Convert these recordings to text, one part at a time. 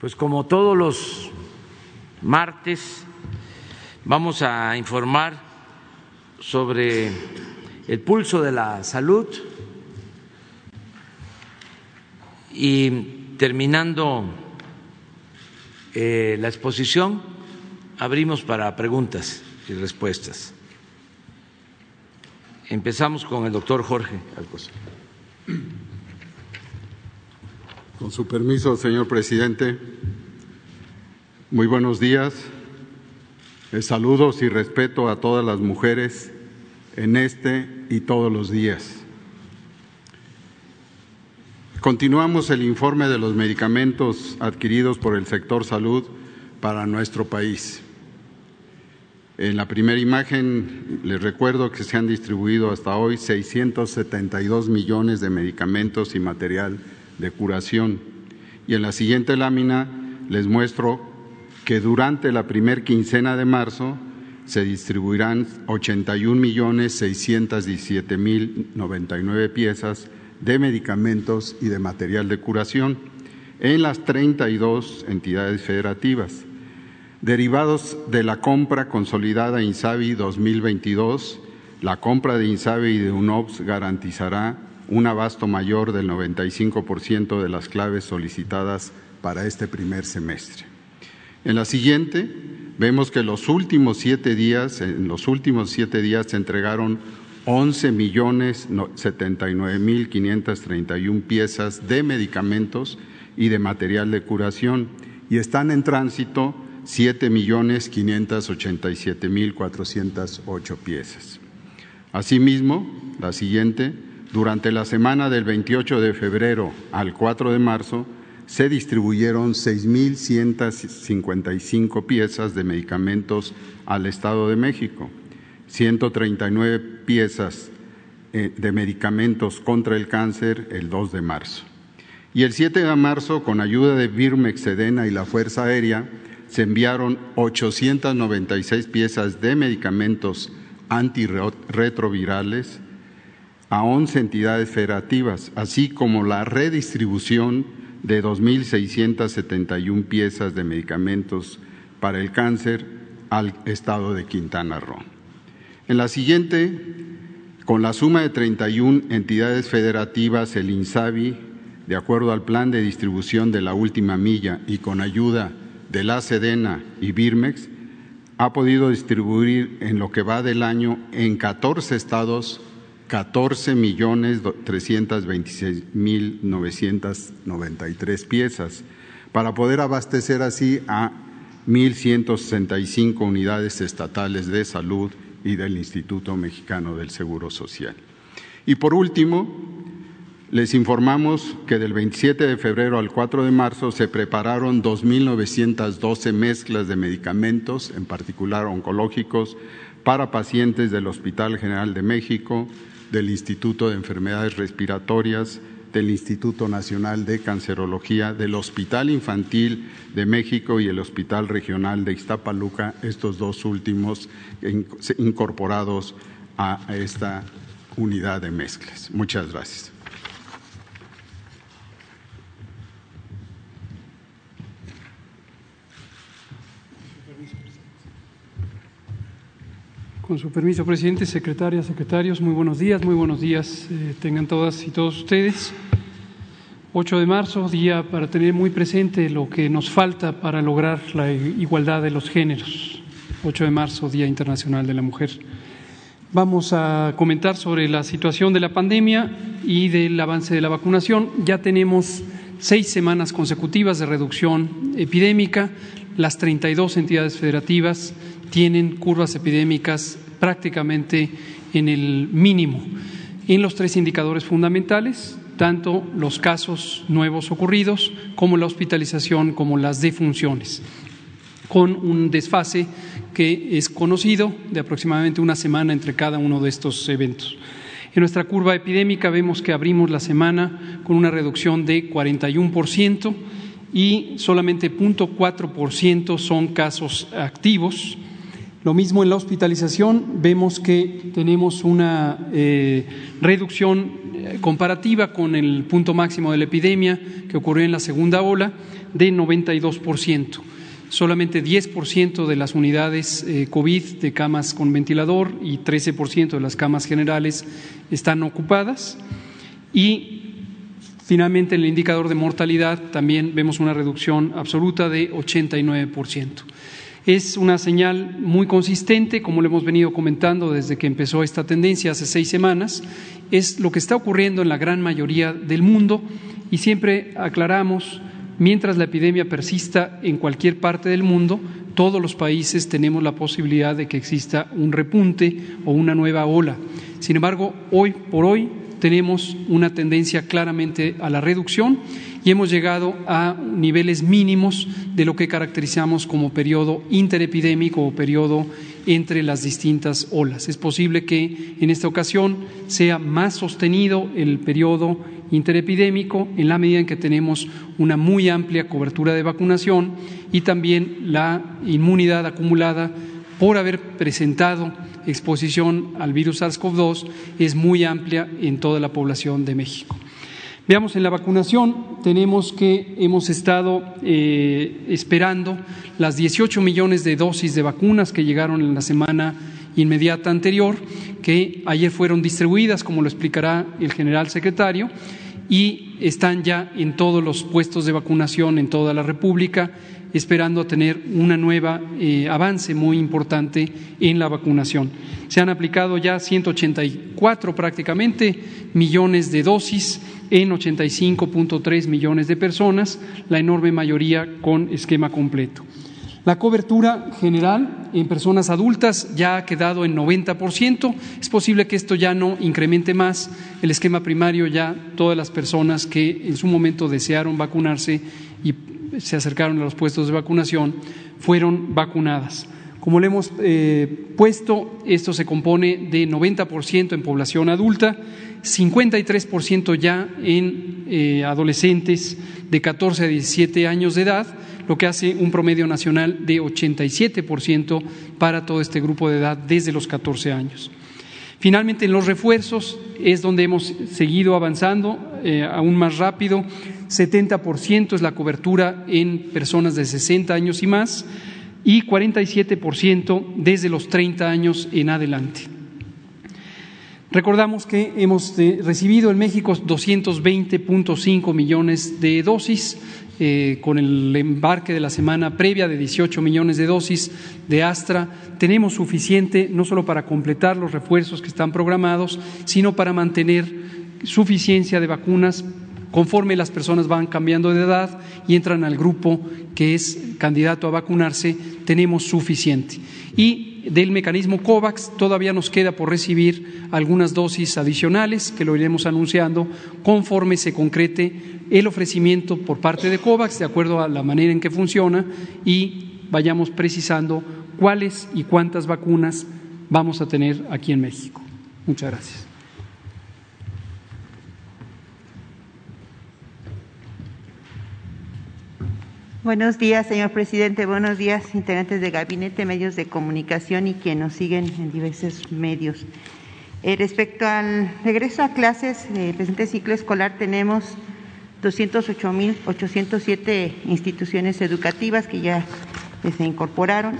Pues como todos los martes vamos a informar sobre el pulso de la salud y terminando eh, la exposición abrimos para preguntas y respuestas. Empezamos con el doctor Jorge Alcocer. Con su permiso, señor presidente, muy buenos días. Saludos y respeto a todas las mujeres en este y todos los días. Continuamos el informe de los medicamentos adquiridos por el sector salud para nuestro país. En la primera imagen les recuerdo que se han distribuido hasta hoy 672 millones de medicamentos y material de curación. Y en la siguiente lámina les muestro que durante la primer quincena de marzo se distribuirán 81 millones 617 mil 99 piezas de medicamentos y de material de curación en las 32 entidades federativas. Derivados de la compra consolidada INSABI 2022, la compra de INSABI y de UNOPS garantizará un abasto mayor del 95% de las claves solicitadas para este primer semestre. En la siguiente, vemos que los últimos siete días, en los últimos siete días se entregaron 11 millones 79 mil 531 piezas de medicamentos y de material de curación y están en tránsito 7 millones 587 mil 408 piezas. Asimismo, la siguiente, durante la semana del 28 de febrero al 4 de marzo se distribuyeron 6.155 piezas de medicamentos al Estado de México, 139 piezas eh, de medicamentos contra el cáncer el 2 de marzo. Y el 7 de marzo, con ayuda de Birmex, Sedena y la Fuerza Aérea, se enviaron 896 piezas de medicamentos antirretrovirales, a 11 entidades federativas, así como la redistribución de 2.671 piezas de medicamentos para el cáncer al estado de Quintana Roo. En la siguiente, con la suma de 31 entidades federativas, el INSABI, de acuerdo al plan de distribución de la última milla y con ayuda de la Sedena y Birmex, ha podido distribuir en lo que va del año en 14 estados 14 millones 326 mil 993 piezas para poder abastecer así a 1.165 unidades estatales de salud y del Instituto Mexicano del Seguro Social. Y por último, les informamos que del 27 de febrero al 4 de marzo se prepararon 2.912 mezclas de medicamentos, en particular oncológicos, para pacientes del Hospital General de México, del Instituto de Enfermedades Respiratorias, del Instituto Nacional de Cancerología, del Hospital Infantil de México y el Hospital Regional de Iztapaluca, estos dos últimos incorporados a esta unidad de mezclas. Muchas gracias. Con su permiso, presidente, secretaria, secretarios, muy buenos días, muy buenos días eh, tengan todas y todos ustedes. 8 de marzo, día para tener muy presente lo que nos falta para lograr la igualdad de los géneros. 8 de marzo, Día Internacional de la Mujer. Vamos a comentar sobre la situación de la pandemia y del avance de la vacunación. Ya tenemos seis semanas consecutivas de reducción epidémica. Las 32 entidades federativas tienen curvas epidémicas prácticamente en el mínimo en los tres indicadores fundamentales, tanto los casos nuevos ocurridos como la hospitalización como las defunciones, con un desfase que es conocido de aproximadamente una semana entre cada uno de estos eventos. En nuestra curva epidémica vemos que abrimos la semana con una reducción de 41% y solamente 0.4% son casos activos Lo mismo en la hospitalización, vemos que tenemos una eh, reducción eh, comparativa con el punto máximo de la epidemia que ocurrió en la segunda ola de 92%. Solamente 10% de las unidades eh, COVID de camas con ventilador y 13% de las camas generales están ocupadas. Y finalmente en el indicador de mortalidad también vemos una reducción absoluta de 89%. Es una señal muy consistente, como lo hemos venido comentando desde que empezó esta tendencia hace seis semanas, es lo que está ocurriendo en la gran mayoría del mundo y siempre aclaramos, mientras la epidemia persista en cualquier parte del mundo, todos los países tenemos la posibilidad de que exista un repunte o una nueva ola. Sin embargo, hoy por hoy tenemos una tendencia claramente a la reducción y hemos llegado a niveles mínimos de lo que caracterizamos como periodo interepidémico o periodo entre las distintas olas. Es posible que en esta ocasión sea más sostenido el periodo interepidémico en la medida en que tenemos una muy amplia cobertura de vacunación y también la inmunidad acumulada por haber presentado exposición al virus SARS-CoV-2 es muy amplia en toda la población de México. Veamos, en la vacunación tenemos que hemos estado eh, esperando las 18 millones de dosis de vacunas que llegaron en la semana inmediata anterior, que ayer fueron distribuidas, como lo explicará el general secretario, y están ya en todos los puestos de vacunación en toda la República, esperando tener una nueva eh, avance muy importante en la vacunación. Se han aplicado ya 184 prácticamente millones de dosis en 85.3 millones de personas, la enorme mayoría con esquema completo. La cobertura general en personas adultas ya ha quedado en 90%. Es posible que esto ya no incremente más. El esquema primario ya todas las personas que en su momento desearon vacunarse y se acercaron a los puestos de vacunación fueron vacunadas. Como le hemos eh, puesto, esto se compone de 90% en población adulta, 53% ya en eh, adolescentes de 14 a 17 años de edad, lo que hace un promedio nacional de 87% para todo este grupo de edad desde los 14 años. Finalmente, en los refuerzos es donde hemos seguido avanzando eh, aún más rápido. 70% es la cobertura en personas de 60 años y más y 47% desde los 30 años en adelante. Recordamos que hemos eh, recibido en México 220.5 millones de dosis, eh, con el embarque de la semana previa de 18 millones de dosis de Astra. Tenemos suficiente no solo para completar los refuerzos que están programados, sino para mantener suficiencia de vacunas Conforme las personas van cambiando de edad y entran al grupo que es candidato a vacunarse, tenemos suficiente. Y del mecanismo COVAX todavía nos queda por recibir algunas dosis adicionales que lo iremos anunciando conforme se concrete el ofrecimiento por parte de COVAX de acuerdo a la manera en que funciona y vayamos precisando cuáles y cuántas vacunas vamos a tener aquí en México. Muchas gracias. Buenos días, señor presidente. Buenos días, integrantes de gabinete, medios de comunicación y quienes nos siguen en diversos medios. Eh, respecto al regreso a clases, el presente ciclo escolar tenemos 208.807 instituciones educativas que ya se incorporaron.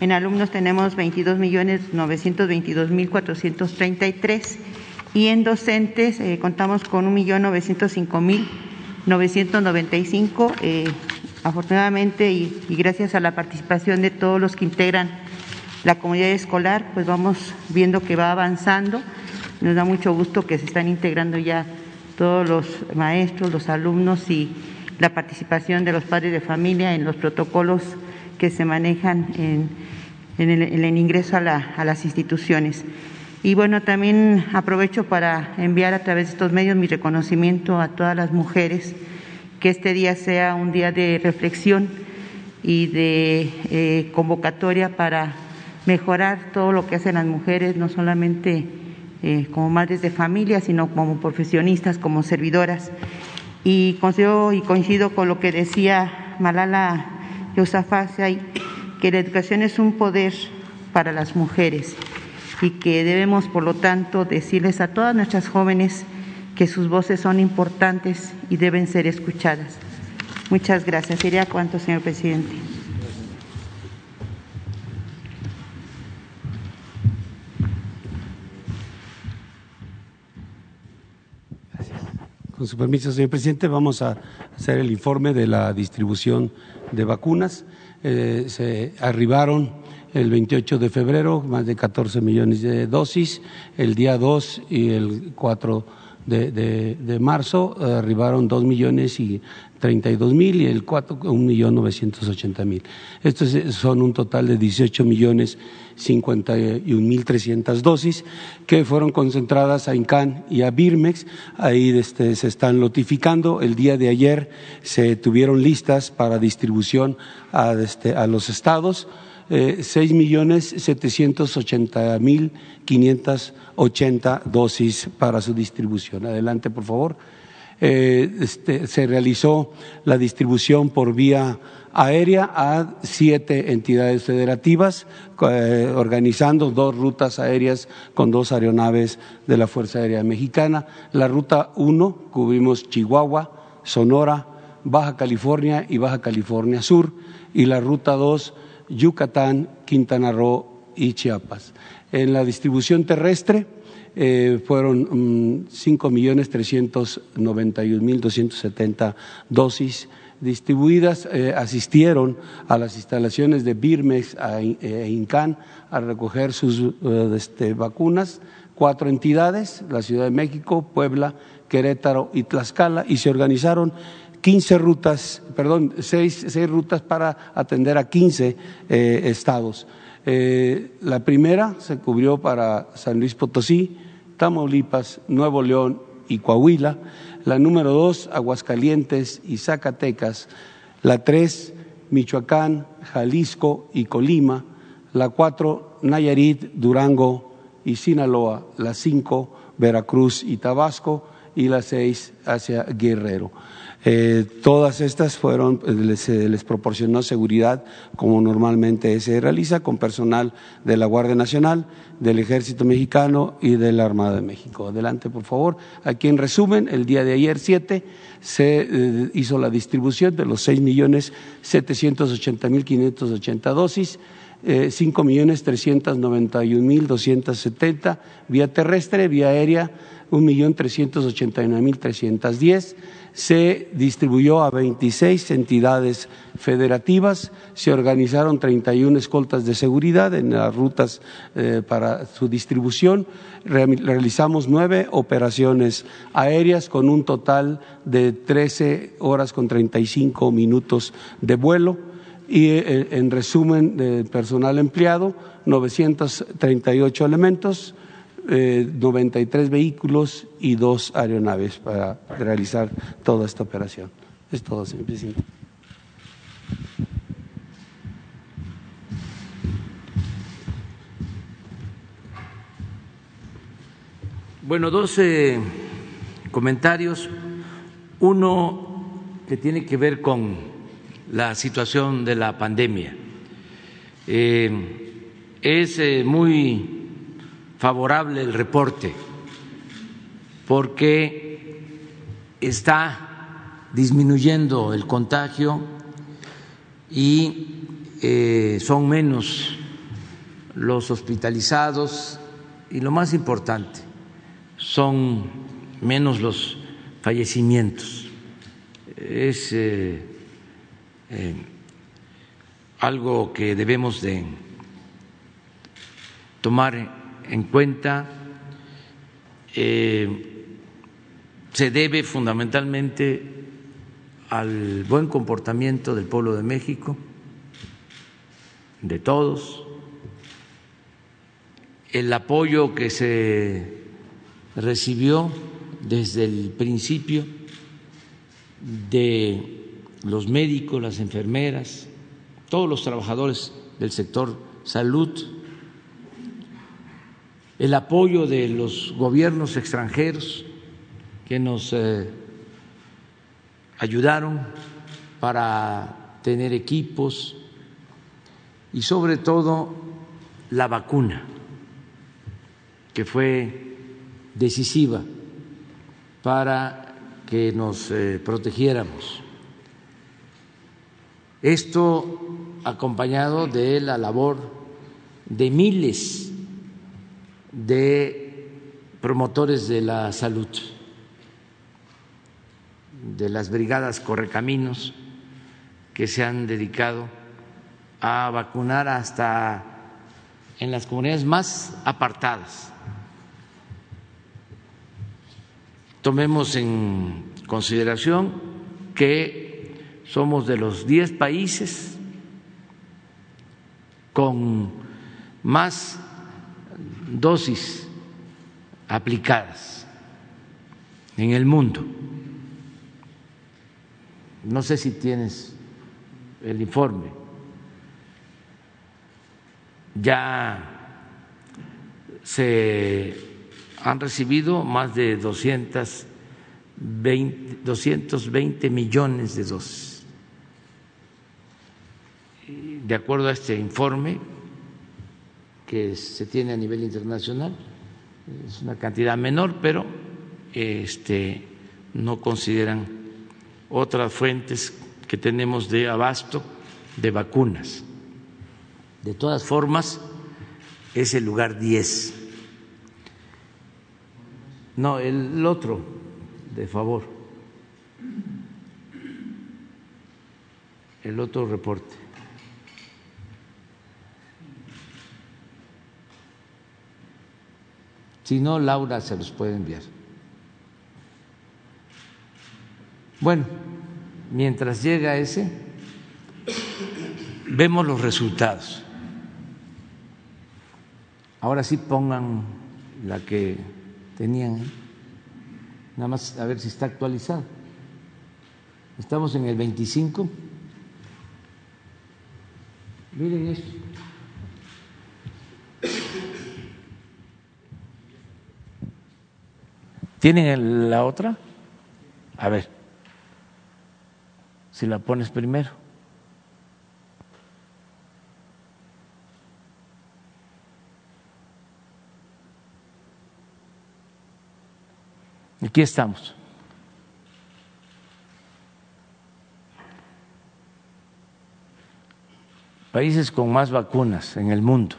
En alumnos tenemos 22.922.433 y en docentes eh, contamos con 1.905.995 eh, Afortunadamente y, gracias a la participación de todos los que integran la comunidad escolar, pues vamos viendo que va avanzando. Nos da mucho gusto que se están integrando ya todos los maestros, los alumnos y la participación de los padres de familia en los protocolos que se manejan en, el, ingreso a, a las instituciones. Y bueno, también aprovecho para enviar a través de estos medios mi reconocimiento a todas las mujeres que este día sea un día de reflexión y de eh, convocatoria para mejorar todo lo que hacen las mujeres, no solamente eh, como madres de familia, sino como profesionistas, como servidoras. Y y coincido con lo que decía Malala Yousafzai, que la educación es un poder para las mujeres y que debemos, por lo tanto, decirles a todas nuestras jóvenes que sus voces son importantes y deben ser escuchadas. Muchas gracias. Sería cuánto, señor presidente. Con su permiso, señor presidente, vamos a hacer el informe de la distribución de vacunas. Eh, se arribaron el 28 de febrero más de 14 millones de dosis, el día 2 y el 4 de, marzo eh, arribaron 2 millones y 32 mil y el 4 un millón 980 mil. Estos son un total de 18 millones 51 mil 300 dosis que fueron concentradas a INCAN y a Birmex. Ahí este, se están notificando. El día de ayer se tuvieron listas para distribución a, este, a los estados. Eh, seis millones setecientos ochenta mil quinientas ochenta dosis para su distribución. Adelante, por favor. Eh, este, se realizó la distribución por vía aérea a siete entidades federativas, eh, organizando dos rutas aéreas con dos aeronaves de la Fuerza Aérea Mexicana. La ruta 1 cubrimos Chihuahua, Sonora, Baja California y Baja California Sur, y la ruta 2 Yucatán, Quintana Roo y Chiapas. En la distribución terrestre eh, fueron 5.391.270 mm, dosis distribuidas, eh, asistieron a las instalaciones de Birmex e eh, INCAN a recoger sus este, vacunas, cuatro entidades, la Ciudad de México, Puebla, Querétaro y Tlaxcala, y se organizaron 15 rutas, perdón, seis, seis rutas para atender a 15 eh, estados. Eh, la primera se cubrió para San Luis Potosí, Tamaulipas, Nuevo León y Coahuila. La número dos, Aguascalientes y Zacatecas. La tres, Michoacán, Jalisco y Colima. La cuatro, Nayarit, Durango y Sinaloa. La cinco, Veracruz y Tabasco. Y la seis, hacia Guerrero. Eh, todas estas fueron, eh, se les proporcionó seguridad como normalmente se realiza con personal de la Guardia Nacional, del Ejército Mexicano y de la Armada de México. Adelante, por favor. Aquí en resumen, el día de ayer 7 se eh, hizo la distribución de los seis millones setecientos ochenta mil quinientos ochenta dosis. Doscientos setenta vía terrestre, vía aérea un millón trescientos ochenta y nueve mil trescientos diez. Se distribuyó a 26 entidades federativas, se organizaron 31 escoltas de seguridad en las rutas eh, para su distribución, realizamos nueve operaciones aéreas con un total de 13 horas con 35 minutos de vuelo y eh, en resumen de personal empleado, 938 elementos, eh, 93 vehículos y dos aeronaves para realizar toda esta operación. Es todo, señor presidente. Bueno, dos comentarios. Uno que tiene que ver con la situación de la pandemia. Eh, es eh, muy favorable el reporte porque está disminuyendo el contagio y eh, son menos los hospitalizados y lo más importante, son menos los fallecimientos. Es eh, algo que debemos de tomar en cuenta eh, se debe fundamentalmente al buen comportamiento del pueblo de México, de todos, el apoyo que se recibió desde el principio de los médicos, las enfermeras, todos los trabajadores del sector salud, el apoyo de los gobiernos extranjeros que nos eh, ayudaron para tener equipos y sobre todo la vacuna, que fue decisiva para que nos eh, protegiéramos. Esto acompañado de la labor de miles de promotores de la salud, de las brigadas Correcaminos, que se han dedicado a vacunar hasta en las comunidades más apartadas. Tomemos en consideración que somos de los 10 países con más dosis aplicadas en el mundo. No sé si tienes el informe. Ya se han recibido más de 220, 220 millones de dosis. De acuerdo a este informe que se tiene a nivel internacional, es una cantidad menor, pero este, no consideran otras fuentes que tenemos de abasto de vacunas. De todas formas, es el lugar 10. No, el otro, de favor. El otro reporte. Si no, Laura se los puede enviar. Bueno, mientras llega ese, vemos los resultados. Ahora sí pongan la que tenían, nada más a ver si está actualizado. Estamos en el 25. Miren esto. ¿Tienen la otra? A ver, si la pones primero. Aquí estamos. Países con más vacunas en el mundo.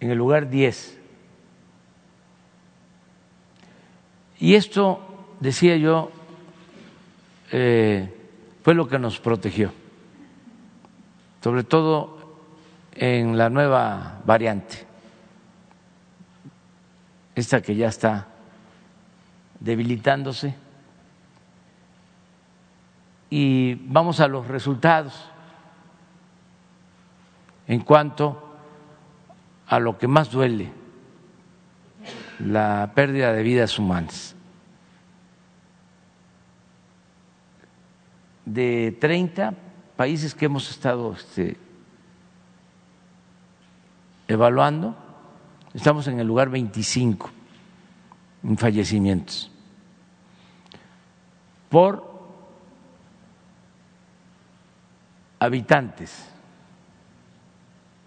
En el lugar 10. Y esto, decía yo, eh, fue lo que nos protegió, sobre todo en la nueva variante, esta que ya está debilitándose. Y vamos a los resultados en cuanto a lo que más duele la pérdida de vidas humanas. De 30 países que hemos estado este, evaluando, estamos en el lugar 25 en fallecimientos por habitantes.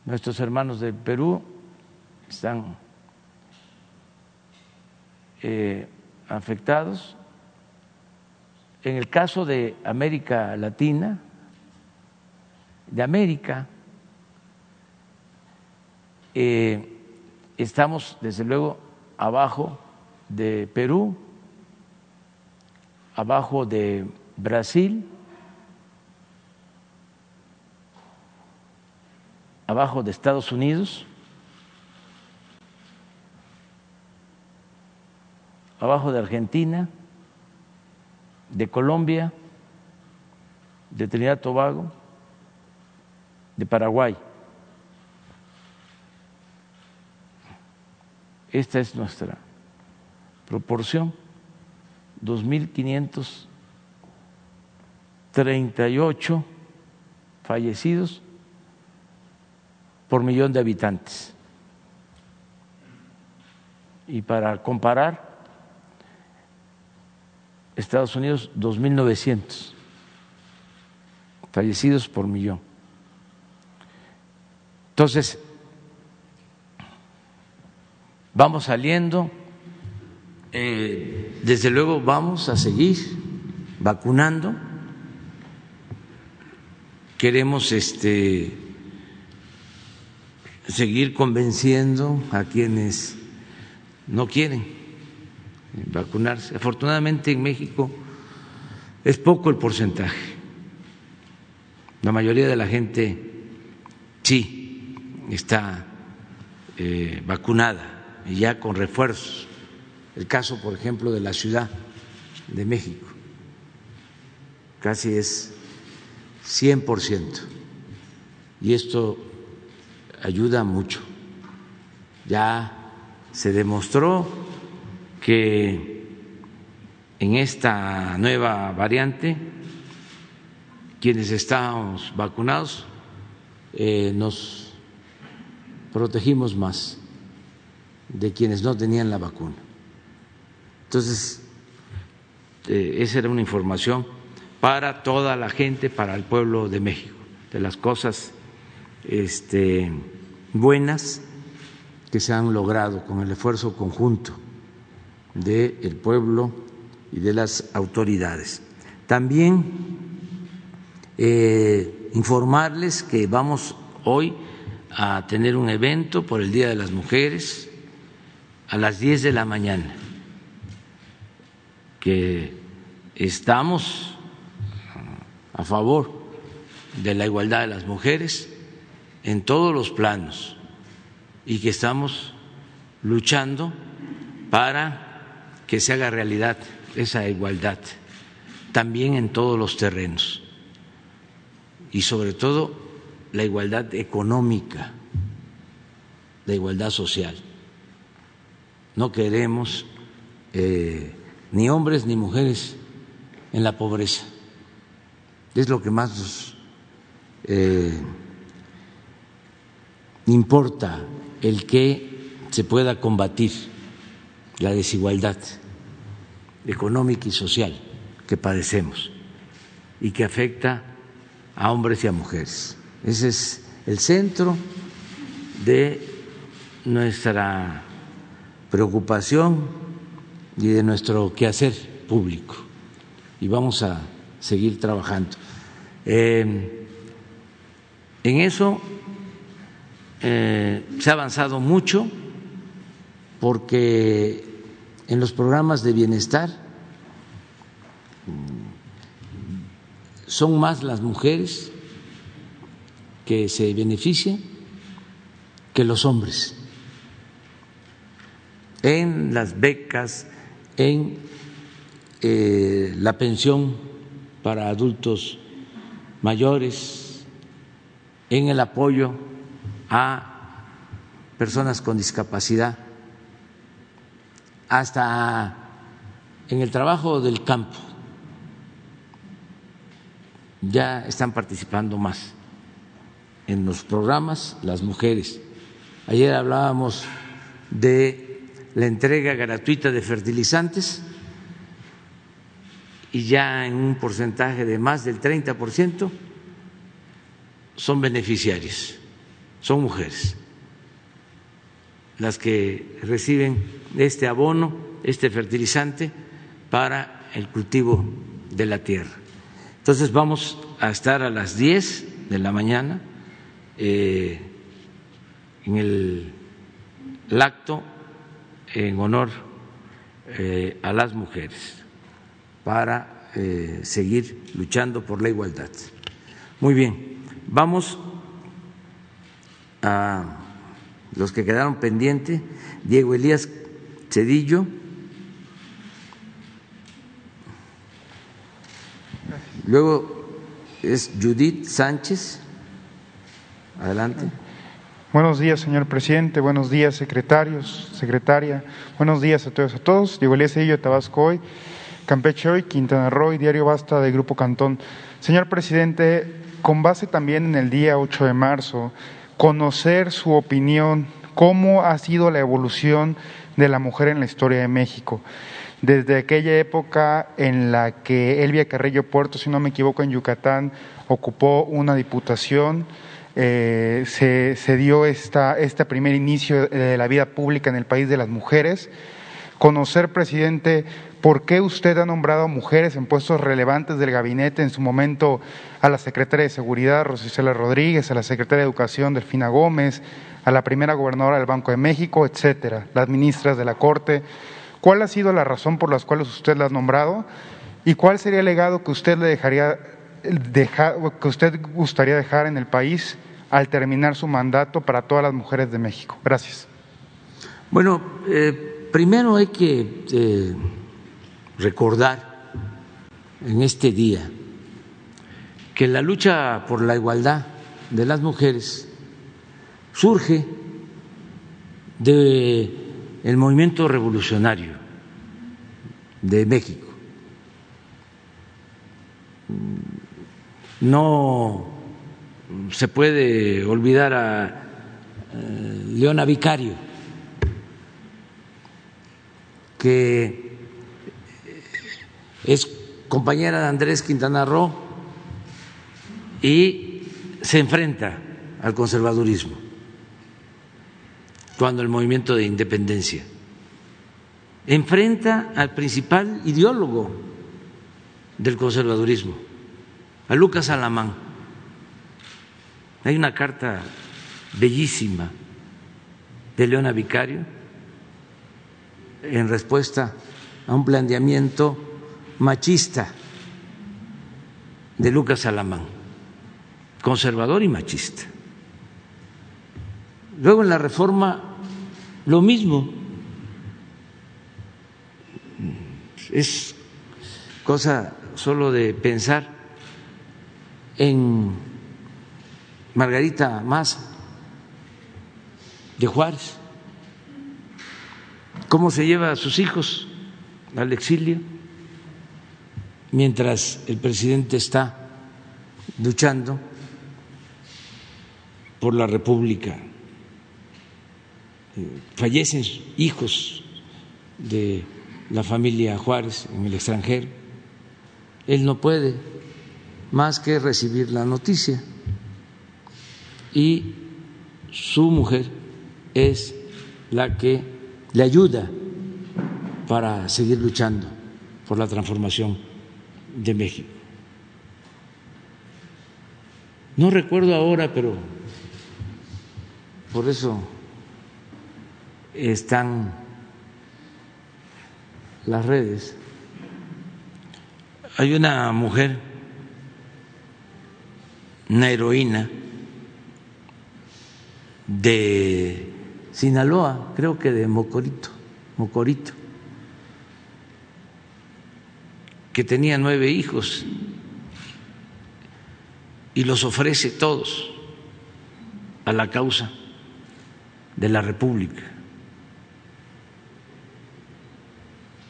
Nuestros hermanos del Perú están eh, afectados. En el caso de América Latina, de América, eh, estamos desde luego abajo de Perú, abajo de Brasil, abajo de Estados Unidos abajo de Argentina, de Colombia, de Trinidad y Tobago, de Paraguay. Esta es nuestra proporción, 2.538 fallecidos por millón de habitantes. Y para comparar, Estados Unidos 2.900 fallecidos por millón. Entonces, vamos saliendo, eh, desde luego vamos a seguir vacunando, queremos este, seguir convenciendo a quienes no quieren vacunarse. Afortunadamente en México es poco el porcentaje. La mayoría de la gente sí está eh, vacunada y ya con refuerzos. El caso, por ejemplo, de la Ciudad de México, casi es 100%. Y esto ayuda mucho. Ya se demostró que en esta nueva variante quienes estábamos vacunados eh, nos protegimos más de quienes no tenían la vacuna. Entonces, eh, esa era una información para toda la gente, para el pueblo de México, de las cosas este, buenas que se han logrado con el esfuerzo conjunto del pueblo y de las autoridades. También eh, informarles que vamos hoy a tener un evento por el Día de las Mujeres a las 10 de la mañana, que estamos a favor de la igualdad de las mujeres en todos los planos y que estamos luchando para que se haga realidad esa igualdad también en todos los terrenos y sobre todo la igualdad económica, la igualdad social. No queremos eh, ni hombres ni mujeres en la pobreza. Es lo que más nos eh, importa, el que se pueda combatir la desigualdad económica y social que padecemos y que afecta a hombres y a mujeres. Ese es el centro de nuestra preocupación y de nuestro quehacer público. Y vamos a seguir trabajando. Eh, en eso eh, se ha avanzado mucho porque en los programas de bienestar son más las mujeres que se benefician que los hombres. En las becas, en eh, la pensión para adultos mayores, en el apoyo a personas con discapacidad, hasta en el trabajo del campo. Ya están participando más en los programas las mujeres. Ayer hablábamos de la entrega gratuita de fertilizantes y ya en un porcentaje de más del 30% son beneficiarios, son mujeres las que reciben este abono, este fertilizante para el cultivo de la tierra. Entonces vamos a estar a las 10 de la mañana eh, en el, acto en honor eh, a las mujeres para eh, seguir luchando por la igualdad. Muy bien, vamos a los que quedaron pendientes, Diego Elías Cedillo. Luego es Judith Sánchez. Adelante. Buenos días, señor presidente. Buenos días, secretarios, secretaria. Buenos días a todos. A todos. Diego Elías Cedillo, Tabasco hoy. Campeche hoy, Quintana Roo y Diario Basta de Grupo Cantón. Señor presidente, con base también en el día 8 de marzo, conocer su opinión, cómo ha sido la evolución de la mujer en la historia de México. Desde aquella época en la que Elvia Carrillo Puerto, si no me equivoco, en Yucatán, ocupó una diputación, eh, se, se, dio esta, este primer inicio de la vida pública en el país de las mujeres. Conocer, presidente, por qué usted ha nombrado a mujeres en puestos relevantes del gabinete, en su momento a la secretaria de Seguridad, Rosicela Rodríguez, a la secretaria de Educación, Delfina Gómez, a la primera gobernadora del Banco de México, etcétera, las ministras de la Corte. ¿Cuál ha sido la razón por la cual usted la ha nombrado? ¿Y cuál sería el legado que usted le dejaría que usted gustaría dejar en el país al terminar su mandato para todas las mujeres de México? Gracias. Bueno, eh, primero hay que eh, recordar en este día que la lucha por la igualdad de las mujeres surge del el movimiento revolucionario de México. No se puede olvidar a eh, Leona Vicario, que es compañera de Andrés Quintana Roo y se enfrenta al conservadurismo cuando el movimiento de independencia enfrenta al principal ideólogo del conservadurismo, a Lucas Alamán. Hay una carta bellísima de Leona Vicario en respuesta a un planteamiento machista de Lucas Alamán, conservador y machista. Luego en la reforma lo mismo. Es cosa solo de pensar en Margarita Maza de Juárez, cómo se lleva a sus hijos al exilio mientras el presidente está luchando por la República. Fallecen hijos de la familia Juárez en el extranjero. Él no puede más que recibir la noticia y su mujer es la que le ayuda para seguir luchando por la transformación de México. No recuerdo ahora, pero por eso están las redes. Hay una mujer, una heroína de Sinaloa, creo que de Mocorito, Mocorito, que tenía nueve hijos y los ofrece todos a la causa de la República.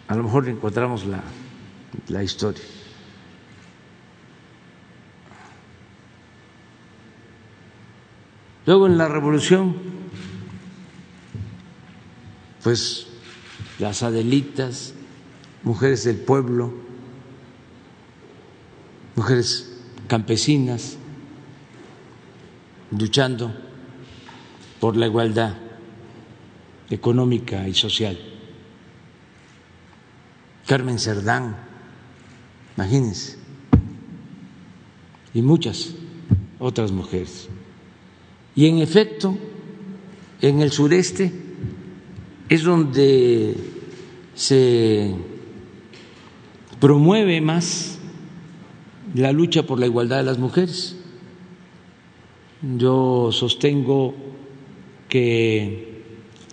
A lo mejor encontramos la, la historia. Luego en la revolución, pues las Adelitas, mujeres del pueblo, mujeres campesinas luchando por la igualdad económica y social. Carmen Cerdán, imagínense, y muchas otras mujeres. Y en efecto, en el sureste es donde se promueve más la lucha por la igualdad de las mujeres. Yo sostengo que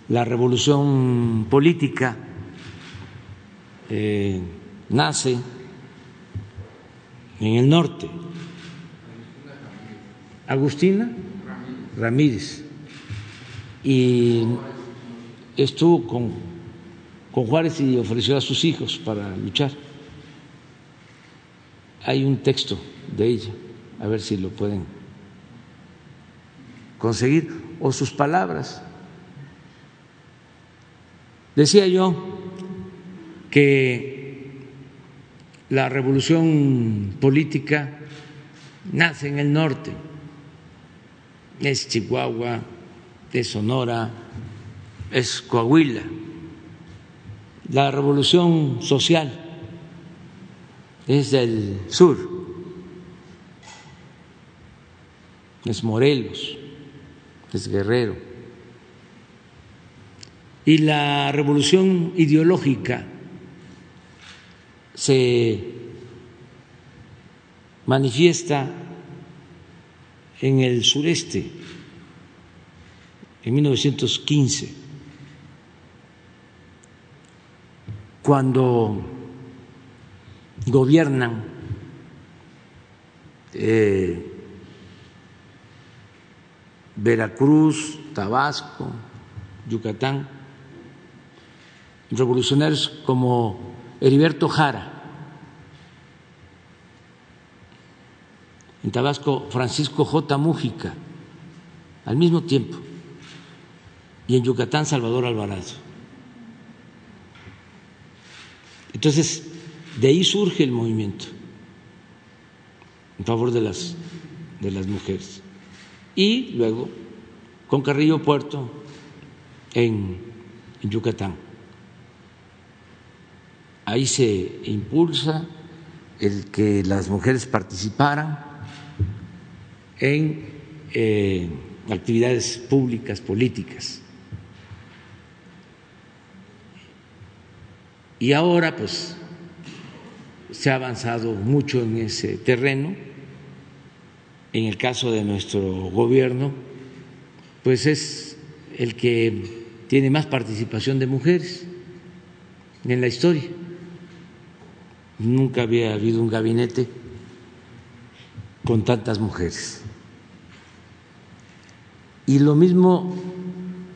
la revolución política eh, nace en el norte. Agustina Ramírez. Y estuvo con, con Juárez y ofreció a sus hijos para luchar hay un texto de ella, a ver si lo pueden conseguir, o sus palabras. Decía yo que la revolución política nace en el norte es Chihuahua, es Sonora, es Coahuila. La revolución social es del sur, es Morelos, es Guerrero. Y la revolución ideológica se manifiesta en el sureste en 1915, cuando gobiernan eh, Veracruz, Tabasco, Yucatán, revolucionarios como Heriberto Jara, en Tabasco Francisco J. Mújica, al mismo tiempo, y en Yucatán Salvador Alvarado. Entonces, de ahí surge el movimiento en favor de las, de las mujeres. Y luego con Carrillo Puerto en, en Yucatán. Ahí se impulsa el que las mujeres participaran en eh, actividades públicas, políticas. Y ahora, pues, se ha avanzado mucho en ese terreno. En el caso de nuestro gobierno, pues es el que tiene más participación de mujeres en la historia. Nunca había habido un gabinete con tantas mujeres. Y lo mismo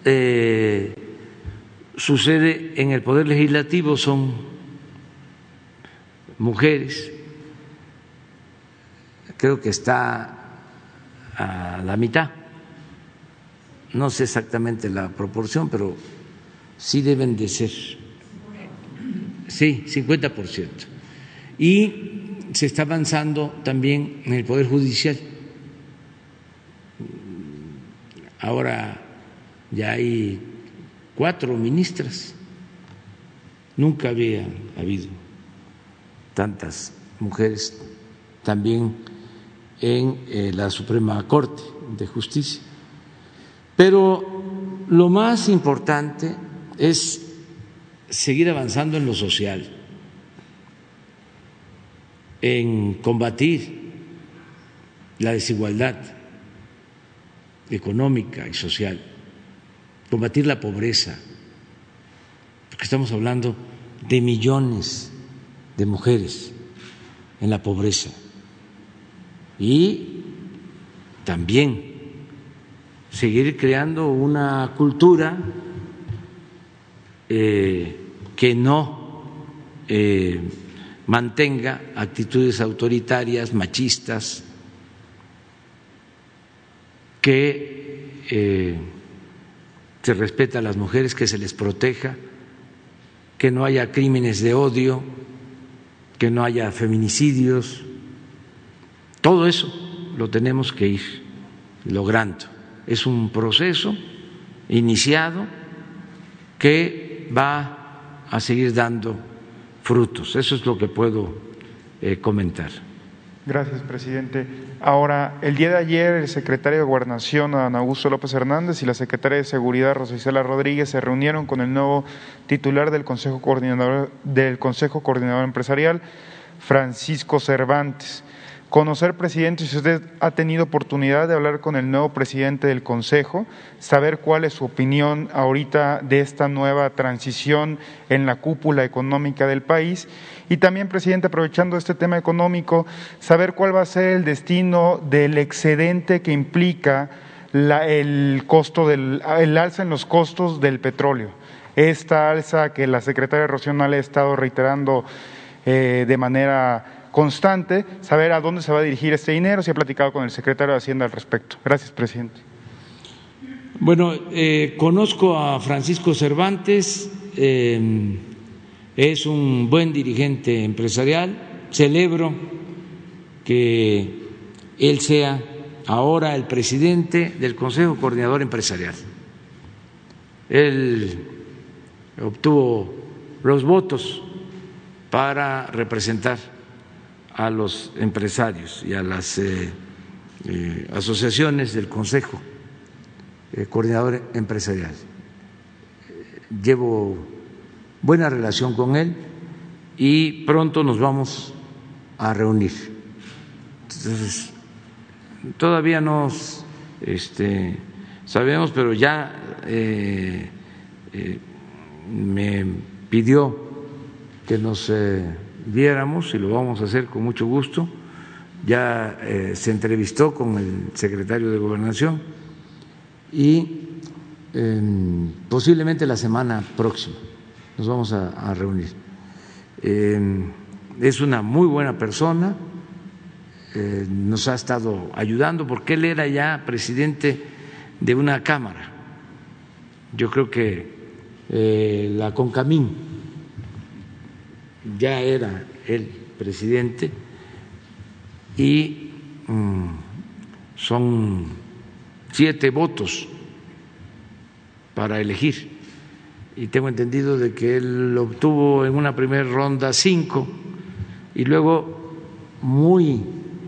eh, sucede en el Poder Legislativo, son mujeres, creo que está a la mitad, no sé exactamente la proporción, pero sí deben de ser, sí, 50%. Y se está avanzando también en el Poder Judicial Ahora ya hay cuatro ministras. Nunca había habido tantas mujeres también en eh, la Suprema Corte de Justicia. Pero lo más importante es seguir avanzando en lo social, en combatir la desigualdad económica y social, combatir la pobreza, porque estamos hablando de millones de mujeres en la pobreza. Y también seguir creando una cultura eh, que no eh, mantenga actitudes autoritarias, machistas, que eh, se respeta a las mujeres, que se les proteja, que no haya crímenes de odio, que no haya feminicidios. Todo eso lo tenemos que ir logrando. Es un proceso iniciado que va a seguir dando frutos. Eso es lo que puedo eh, comentar. Gracias, presidente. Ahora, el día de ayer, el secretario de Gobernación, Ana Augusto López Hernández, y la secretaria de Seguridad, Rosicela Rodríguez, se reunieron con el nuevo titular del Consejo Coordinador, del Consejo Coordinador Empresarial, Francisco Cervantes. Conocer, presidente, si usted ha tenido oportunidad de hablar con el nuevo presidente del Consejo, saber cuál es su opinión ahorita de esta nueva transición en la cúpula económica del país y también, presidente, aprovechando este tema económico, saber cuál va a ser el destino del excedente que implica el costo del el alza en los costos del petróleo. Esta alza que la secretaria Rocional ha estado reiterando eh, de manera constante, saber a dónde se va a dirigir este dinero, si ha platicado con el secretario de Hacienda al respecto. Gracias, presidente. Bueno, eh, conozco a Francisco Cervantes. Eh, es un buen dirigente empresarial, celebro que él sea ahora el presidente del Consejo Coordinador Empresarial. Él obtuvo los votos para representar a los empresarios y a las eh, eh, asociaciones del Consejo eh, Coordinador Empresarial. Llevo buena relación con él y pronto nos vamos a reunir. Entonces, todavía no este, sabemos, pero ya me pidió que nos viéramos y lo vamos a hacer con mucho gusto. Ya eh, se entrevistó con el secretario de Gobernación y em, posiblemente la semana próxima nos vamos a, reunir. Em, es una muy buena persona, eh, nos ha estado ayudando porque él era ya presidente de una Cámara. Yo creo que eh, la CONCAMIN ya era el presidente y mm, son siete votos para elegir. Y tengo entendido de que él obtuvo en una primera ronda cinco y luego muy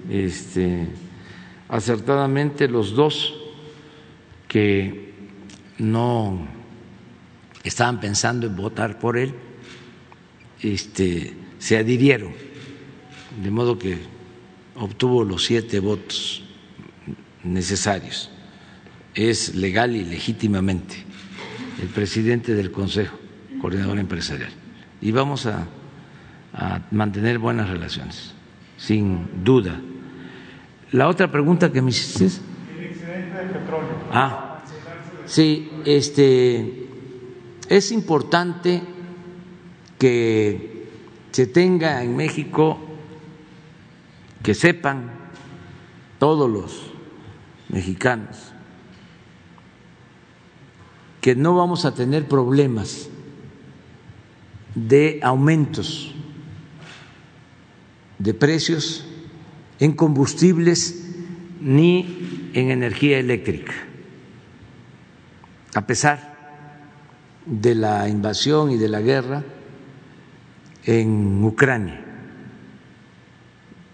este, acertadamente los dos que no estaban pensando en votar por él este, se adhirieron, de modo que obtuvo los siete votos necesarios. Es legal y legítimamente el presidente del Consejo Coordinador Empresarial. Y vamos a, mantener buenas relaciones, sin duda. La otra pregunta que me hiciste es... El excedente de petróleo. Ah, sí, este, es importante que se tenga en México, que sepan todos los mexicanos, que no vamos a tener problemas de aumentos de precios en combustibles ni en energía eléctrica, a pesar de la invasión y de la guerra en Ucrania.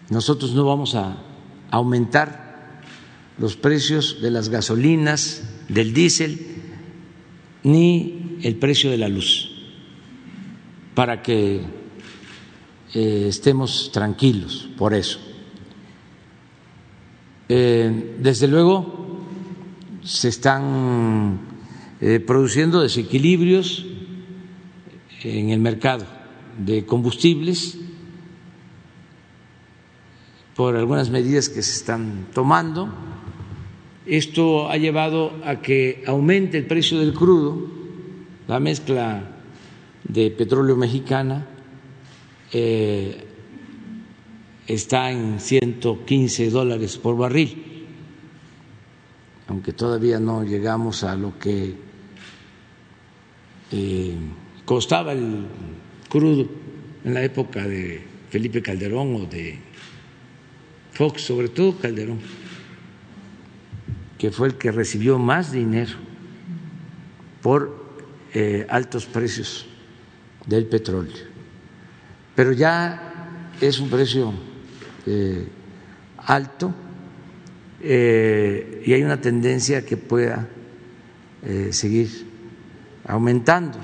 Nosotros no vamos a aumentar los precios de las gasolinas, del diésel, ni el precio de la luz, para que eh, estemos tranquilos por eso. Eh, desde luego, se están eh, produciendo desequilibrios en el mercado de combustibles por algunas medidas que se están tomando. Esto ha llevado a que aumente el precio del crudo, la mezcla de petróleo mexicana eh, está en 115 dólares por barril, aunque todavía no llegamos a lo que eh, costaba el crudo en la época de Felipe Calderón o de Fox, sobre todo Calderón, que fue el que recibió más dinero por eh, altos precios del petróleo. Pero ya es un precio eh, alto eh, y hay una tendencia que pueda seguir aumentando.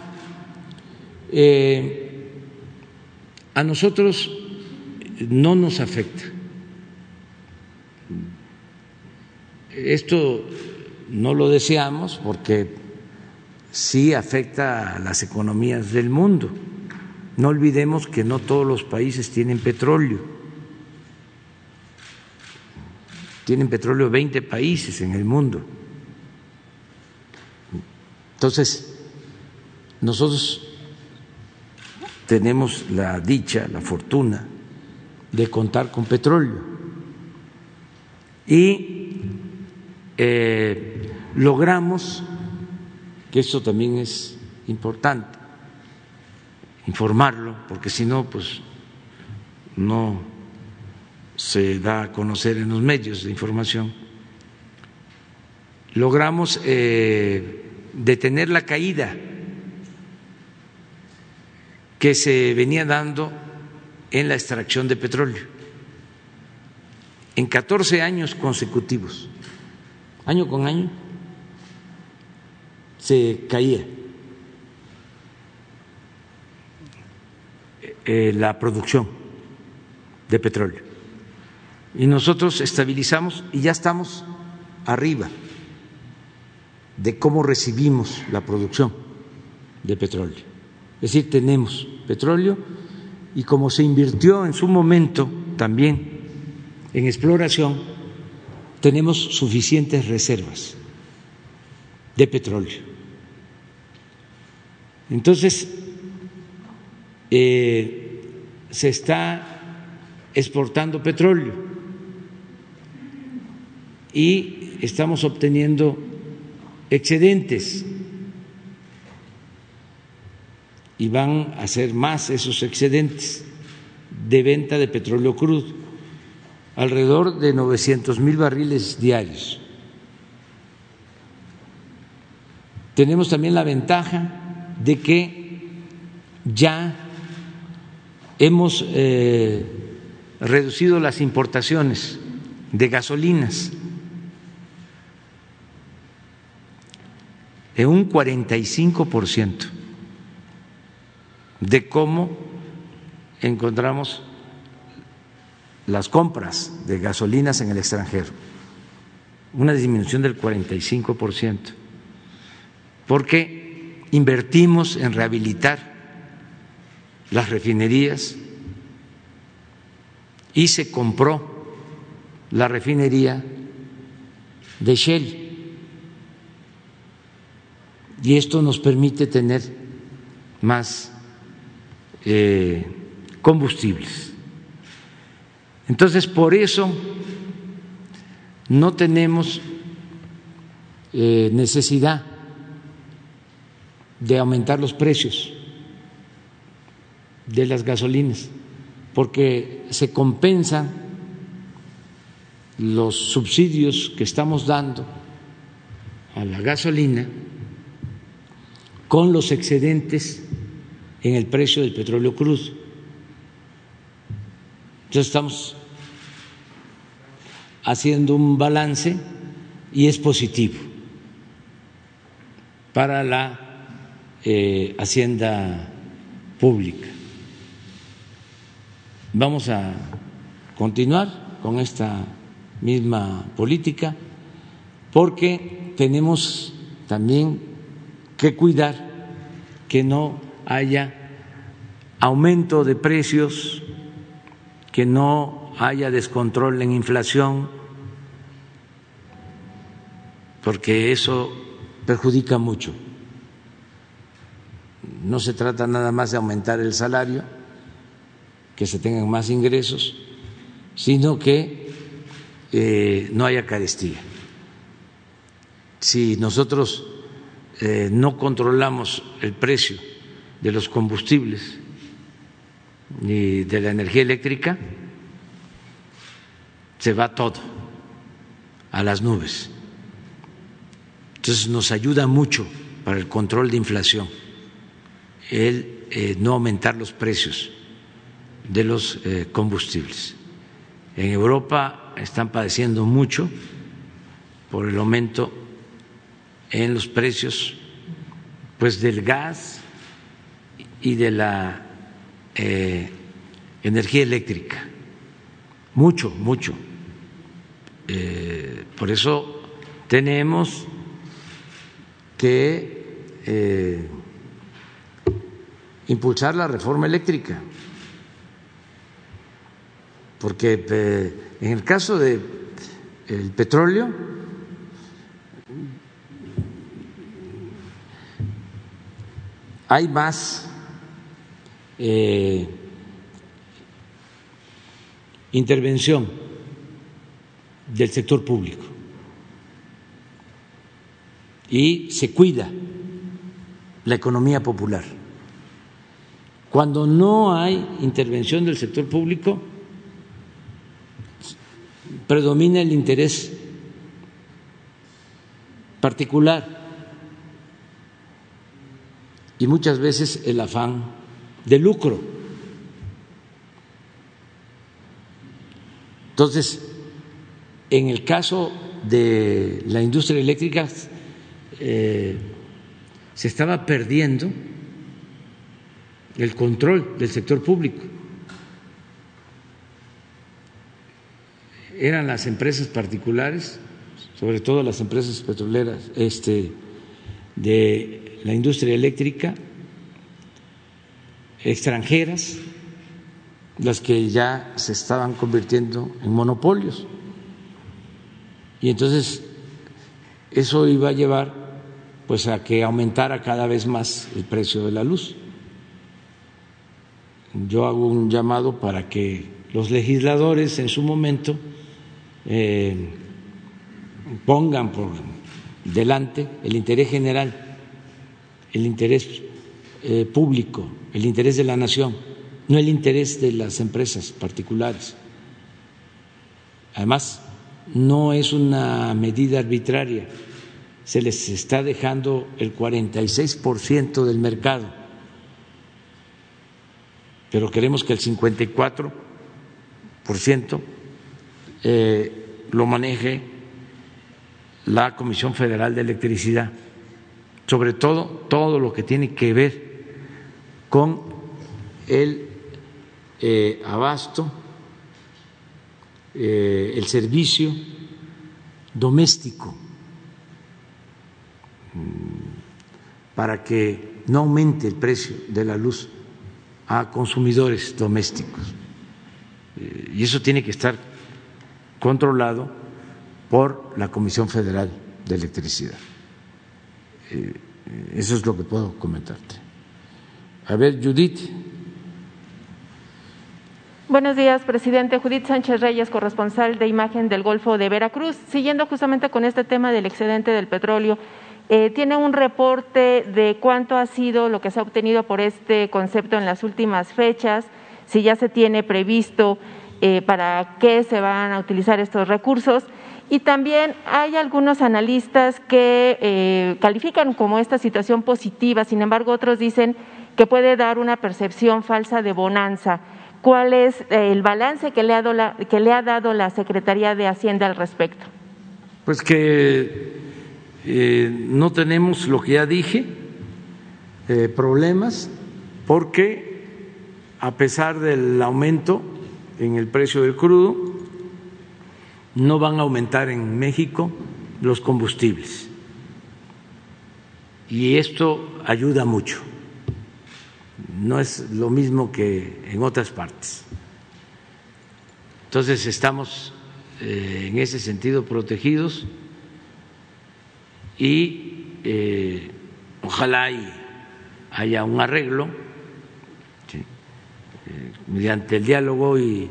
A nosotros no nos afecta. Esto no lo deseamos porque sí afecta a las economías del mundo. No olvidemos que no todos los países tienen petróleo. Tienen petróleo 20 países en el mundo. Entonces, nosotros tenemos la dicha, la fortuna de contar con petróleo. Y eh, logramos, que eso también es importante, informarlo, porque si no, pues no se da a conocer en los medios de información, logramos eh, detener la caída que se venía dando en la extracción de petróleo en 14 años consecutivos, año con año, se caía eh, la producción de petróleo. Y nosotros estabilizamos y ya estamos arriba de cómo recibimos la producción de petróleo. Es decir, tenemos petróleo y como se invirtió en su momento también en exploración, tenemos suficientes reservas de petróleo. Entonces, eh, se está exportando petróleo y estamos obteniendo excedentes y van a ser más esos excedentes de venta de petróleo crudo, alrededor de 900 mil barriles diarios. Tenemos también la ventaja de que ya hemos eh, reducido las importaciones de gasolinas en un 45 por ciento de cómo encontramos las compras de gasolinas en el extranjero, una disminución del 45 por ciento, porque invertimos en rehabilitar las refinerías y se compró la refinería de Shell. Y esto nos permite tener más eh, combustibles. Entonces, por eso no tenemos eh, necesidad de aumentar los precios de las gasolinas, porque se compensan los subsidios que estamos dando a la gasolina con los excedentes en el precio del petróleo crudo. Entonces estamos haciendo un balance y es positivo para la eh, hacienda pública. Vamos a continuar con esta misma política porque tenemos también que cuidar que no haya aumento de precios, que no haya descontrol en inflación, porque eso perjudica mucho. No se trata nada más de aumentar el salario, que se tengan más ingresos, sino que eh, no haya carestía. Si nosotros eh, no controlamos el precio de los combustibles ni de la energía eléctrica, se va todo a las nubes. Entonces nos ayuda mucho para el control de inflación el eh, no aumentar los precios de los eh, combustibles. En Europa están padeciendo mucho por el aumento en los precios pues del gas y de la eh, energía eléctrica. Mucho, mucho. Eh, por eso tenemos que impulsar la reforma eléctrica porque eh, en el caso del petróleo hay más eh, intervención del sector público y se cuida la economía popular. Cuando no hay intervención del sector público, predomina el interés particular y muchas veces el afán de lucro. Entonces, en el caso de la industria eléctrica, eh, se estaba perdiendo el control del sector público. Eran las empresas particulares, sobre todo las empresas petroleras, este, de la industria eléctrica, extranjeras, las que ya se estaban convirtiendo en monopolios. Y entonces eso iba a llevar pues a que aumentara cada vez más el precio de la luz. Yo hago un llamado para que los legisladores en su momento eh, pongan por delante el interés general el interés eh, público, el interés de la nación, no el interés de las empresas particulares. Además, no es una medida arbitraria, se les está dejando el 46% del mercado, pero queremos que el 54% eh, lo maneje la Comisión Federal de Electricidad. Sobre todo todo lo que tiene que ver con el eh, abasto, eh, el servicio doméstico, mm, para que no aumente el precio de la luz a consumidores domésticos. Eh, y eso tiene que estar controlado por la Comisión Federal de Electricidad. Eso es lo que puedo comentarte. A ver, Judith. Buenos días, presidente. Judith Sánchez Reyes, corresponsal de imagen del Golfo de Veracruz. Siguiendo justamente con este tema del excedente del petróleo, eh, ¿tiene un reporte de cuánto ha sido lo que se ha obtenido por este concepto en las últimas fechas? Si ya se tiene previsto eh, para qué se van a utilizar estos recursos. Y también hay algunos analistas que eh, califican como esta situación positiva, sin embargo otros dicen que puede dar una percepción falsa de bonanza. ¿Cuál es eh, el balance que le, ha dado la, que le ha dado la Secretaría de Hacienda al respecto? Pues que eh, no tenemos lo que ya dije, problemas, porque a pesar del aumento en el precio del crudo, no van a aumentar en México los combustibles. Y esto ayuda mucho. No es lo mismo que en otras partes. Entonces estamos eh, en ese sentido protegidos y eh, ojalá haya un arreglo eh, mediante el diálogo y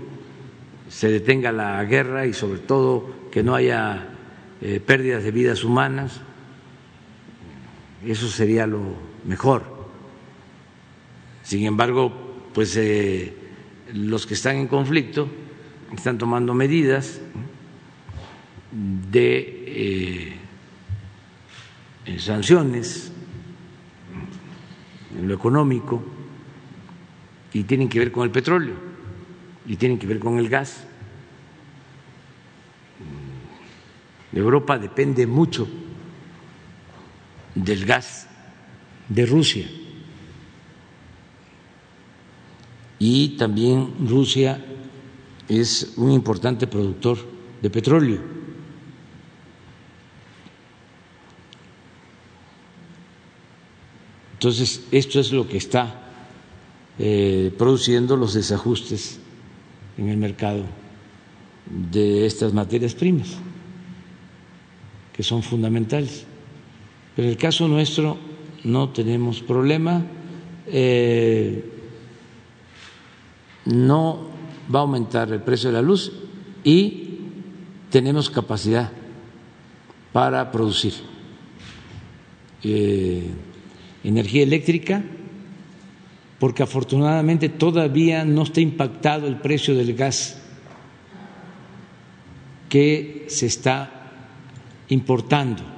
se detenga la guerra y sobre todo que no haya pérdidas de vidas humanas. Eso sería lo mejor. Sin embargo, pues eh, los que están en conflicto están tomando medidas de eh, sanciones en lo económico y tienen que ver con el petróleo y tienen que ver con el gas. Europa depende mucho del gas de Rusia y también Rusia es un importante productor de petróleo. Entonces, esto es lo que está eh, produciendo los desajustes en el mercado de estas materias primas, que son fundamentales. Pero en el caso nuestro no tenemos problema, eh, no va a aumentar el precio de la luz y tenemos capacidad para producir eh, energía eléctrica porque afortunadamente todavía no está impactado el precio del gas que se está importando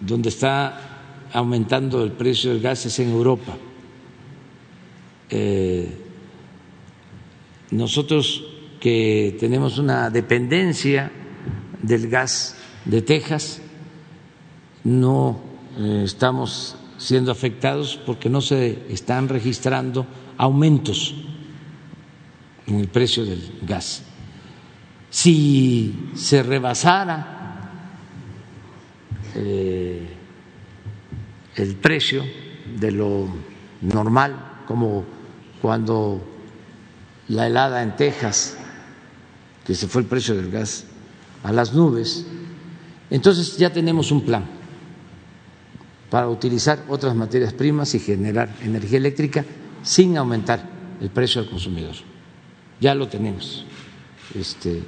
donde está aumentando el precio del gas es en Europa. Eh, nosotros que tenemos una dependencia del gas de Texas, no eh, estamos siendo afectados porque no se están registrando aumentos en el precio del gas. Si se rebasara eh, el precio de lo normal, como cuando la helada en Texas, que se fue el precio del gas a las nubes, entonces ya tenemos un plan para utilizar otras materias primas y generar energía eléctrica sin aumentar el precio al consumidor. Ya lo tenemos este,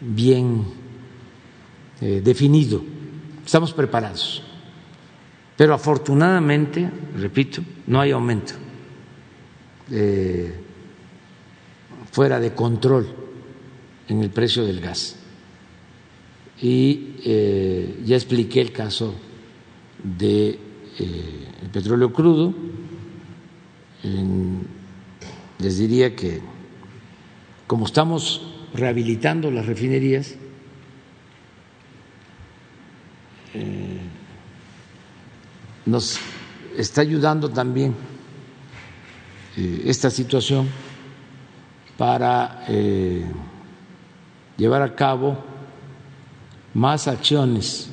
bien eh, definido, estamos preparados. Pero afortunadamente, repito, no hay aumento eh, fuera de control en el precio del gas. Y eh, ya expliqué el caso del de, el petróleo crudo. les diría que como estamos rehabilitando las refinerías, eh, nos está ayudando también eh, esta situación para eh, llevar a cabo más acciones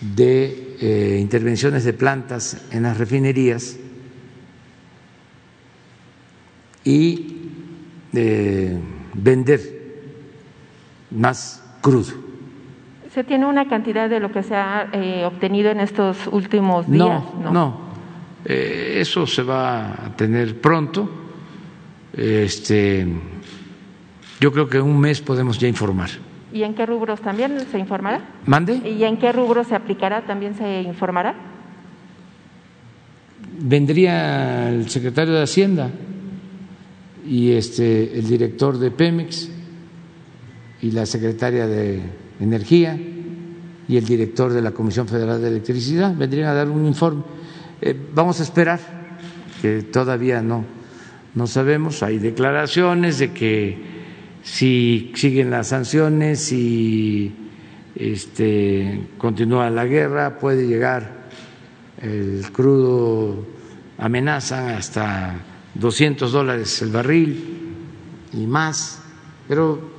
de eh, intervenciones de plantas en las refinerías y vender más crudo. ¿Se tiene una cantidad de lo que se ha obtenido en estos últimos días? No, no, eso se va a tener pronto. Este, yo creo que en un mes podemos ya informar. ¿Y en qué rubros también se informará? ¿Mande? ¿Y en qué rubros se aplicará? ¿También se informará? Vendría el secretario de Hacienda y este, el director de Pemex y la secretaria de Energía y el director de la Comisión Federal de Electricidad vendrían a dar un informe. Eh, vamos a esperar, que todavía no, no sabemos. Hay declaraciones de que si siguen las sanciones, si este, continúa la guerra, puede llegar el crudo, amenazan hasta 200 dólares el barril y más, pero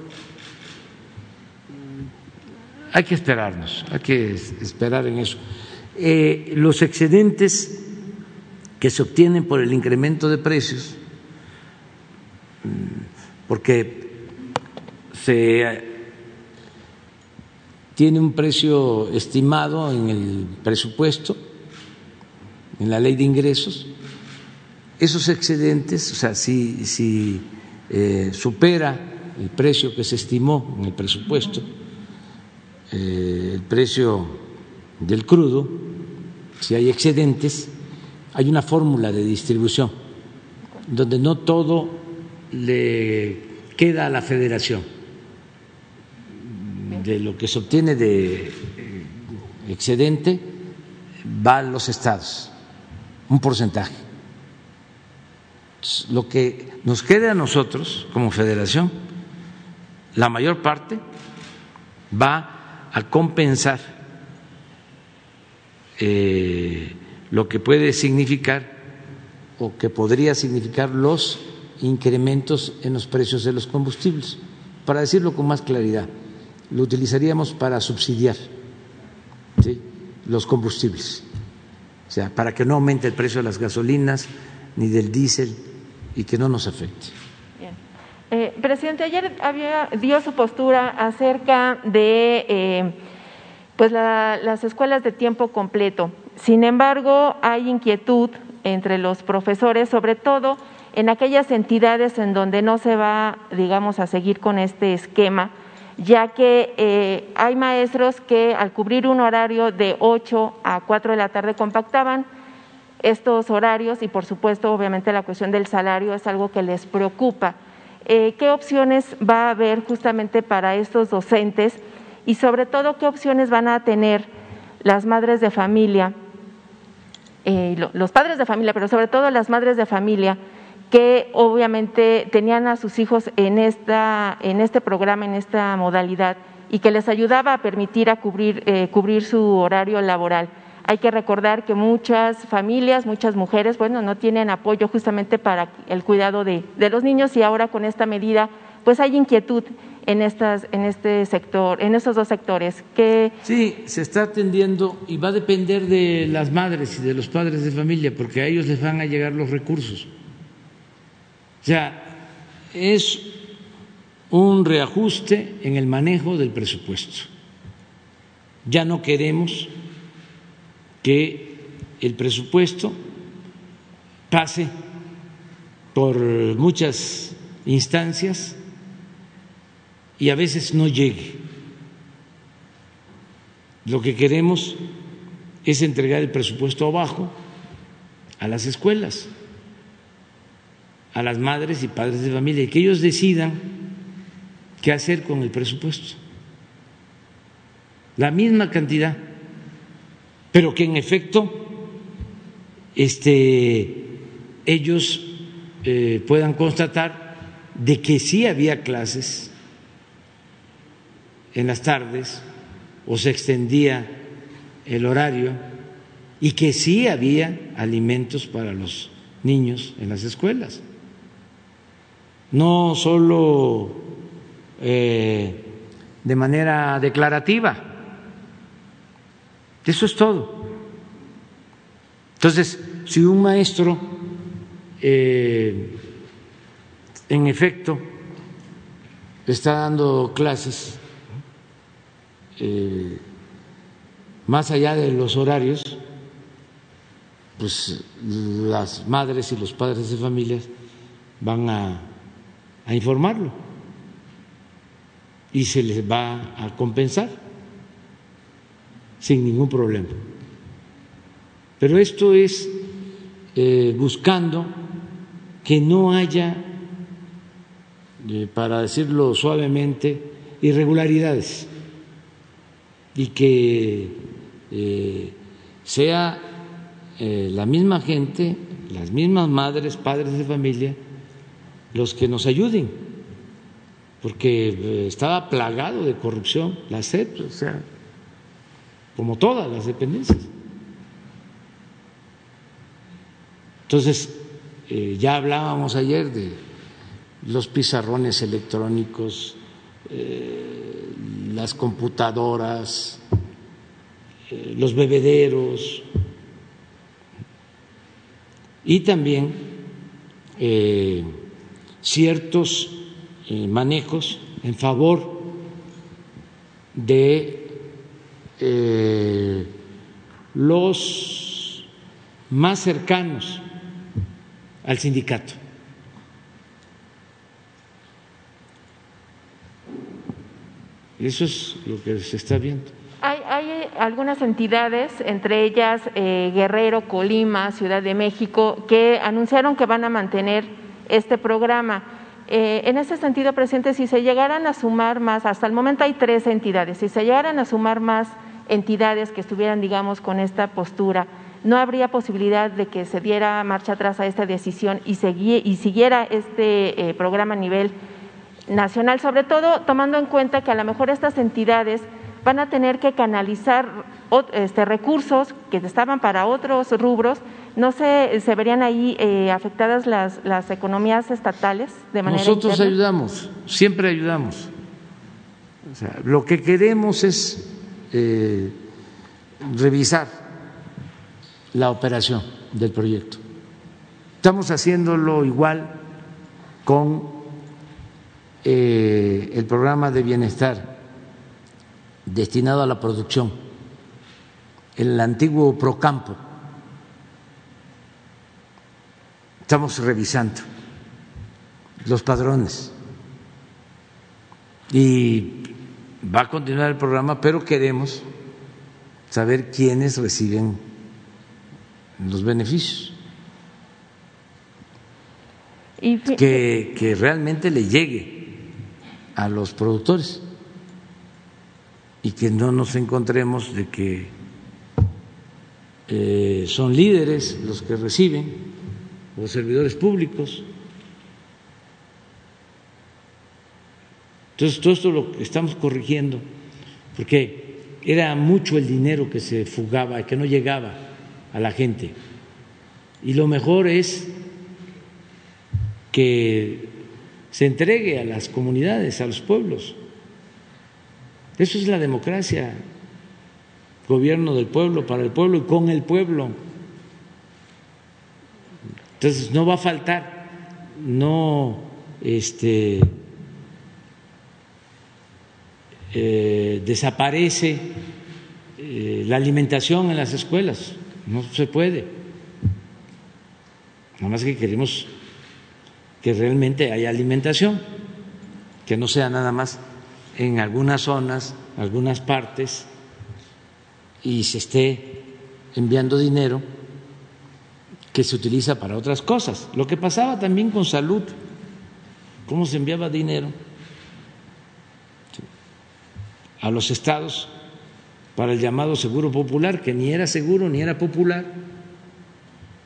hay que esperarnos, hay que esperar en eso. Eh, los excedentes que se obtienen por el incremento de precios, mm, porque se tiene un precio estimado en el presupuesto, en la ley de ingresos, esos excedentes, o sea, si, si eh, supera el precio que se estimó en el presupuesto, eh, el precio del crudo, si hay excedentes, hay una fórmula de distribución donde no todo le queda a la federación de lo que se obtiene de excedente va a los estados, un porcentaje. Lo que nos quede a nosotros como federación, la mayor parte va a compensar eh, lo que puede significar o que podría significar los incrementos en los precios de los combustibles. Para decirlo con más claridad, lo utilizaríamos para subsidiar los combustibles, o sea, para que no aumente el precio de las gasolinas ni del diésel y que no nos afecte. Eh, presidente, ayer había, dio su postura acerca de eh, pues las escuelas de tiempo completo. Sin embargo, hay inquietud entre los profesores, sobre todo en aquellas entidades en donde no se va, digamos, a seguir con este esquema, ya que eh, hay maestros que al cubrir un horario de 8 a 4 de la tarde compactaban estos horarios y, por supuesto, obviamente la cuestión del salario es algo que les preocupa. Eh, ¿Qué opciones va a haber justamente para estos docentes? Y sobre todo qué opciones van a tener las madres de familia, eh, los padres de familia, pero sobre todo las madres de familia que obviamente tenían a sus hijos en, esta, en este programa, en esta modalidad, y que les ayudaba a permitir a cubrir, eh, cubrir su horario laboral. Hay que recordar que muchas familias, muchas mujeres, bueno, no tienen apoyo justamente para el cuidado de, de los niños y ahora con esta medida, pues hay inquietud en, estas, en este sector, en estos dos sectores. Que... Sí, se está atendiendo y va a depender de las madres y de los padres de familia, porque a ellos les van a llegar los recursos. O sea, es un reajuste en el manejo del presupuesto. Ya no queremos que el presupuesto pase por muchas instancias y a veces no llegue. Lo que queremos es entregar el presupuesto abajo a las escuelas, a las madres y padres de familia, y que ellos decidan qué hacer con el presupuesto. La misma cantidad pero que en efecto este, ellos eh, puedan constatar de que sí había clases en las tardes o se extendía el horario y que sí había alimentos para los niños en las escuelas. No solo eh, de manera declarativa, eso es todo. Entonces, si un maestro, eh, en efecto, está dando clases eh, más allá de los horarios, pues las madres y los padres de familias van a, a informarlo y se les va a compensar sin ningún problema. Pero esto es eh, buscando que no haya, eh, para decirlo suavemente, irregularidades y que eh, sea la misma gente, las mismas madres, padres de familia, los que nos ayuden, porque estaba plagado de corrupción la SEP, o sea, como todas las dependencias. Entonces, eh, ya hablábamos ayer de los pizarrones electrónicos, eh, las computadoras, eh, los bebederos y también ciertos manejos en favor de eh, los más cercanos al sindicato. Eso es lo que se está viendo. Hay, hay algunas entidades, entre ellas eh, Guerrero, Colima, Ciudad de México, que anunciaron que van a mantener este programa. Eh, en ese sentido, presidente, si se llegaran a sumar más, hasta el momento hay tres entidades, si se llegaran a sumar más entidades que estuvieran, digamos, con esta postura, no habría posibilidad de que se diera marcha atrás a esta decisión y, siguiera este eh, programa a nivel nacional, sobre todo tomando en cuenta que a lo mejor estas entidades van a tener que canalizar este, recursos que estaban para otros rubros, ¿no se, se verían ahí eh, afectadas las, las economías estatales de manera Nosotros ayudamos, siempre ayudamos. O sea, lo que queremos es eh, revisar la operación del proyecto. Estamos haciéndolo igual con eh, el programa de bienestar destinado a la producción, el antiguo Procampo. Estamos revisando los padrones y va a continuar el programa, pero queremos saber quiénes reciben los beneficios. que, que realmente le llegue a los productores. y que no nos encontremos de que eh, son líderes los que reciben, los servidores públicos. Entonces, todo esto lo estamos corrigiendo, porque era mucho el dinero que se fugaba, que no llegaba a la gente. Y lo mejor es que se entregue a las comunidades, a los pueblos. Eso es la democracia, gobierno del pueblo, para el pueblo y con el pueblo. Entonces no va a faltar, no este, eh, desaparece eh, la alimentación en las escuelas, no se puede. Nada más que queremos que realmente haya alimentación, que no sea nada más en algunas zonas, algunas partes, y se esté enviando dinero que se utiliza para otras cosas. Lo que pasaba también con salud, cómo se enviaba dinero a los estados para el llamado seguro popular, que ni era seguro ni era popular,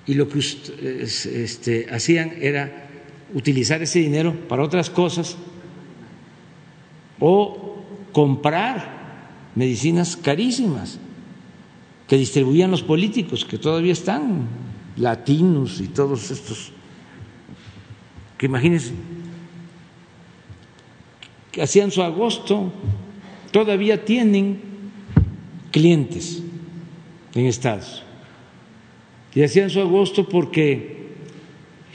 y lo que este, hacían era utilizar ese dinero para otras cosas o comprar medicinas carísimas que distribuían los políticos, que todavía están, latinos y todos estos, que imagínense, que hacían su agosto, todavía tienen clientes en estados. Y hacían su agosto porque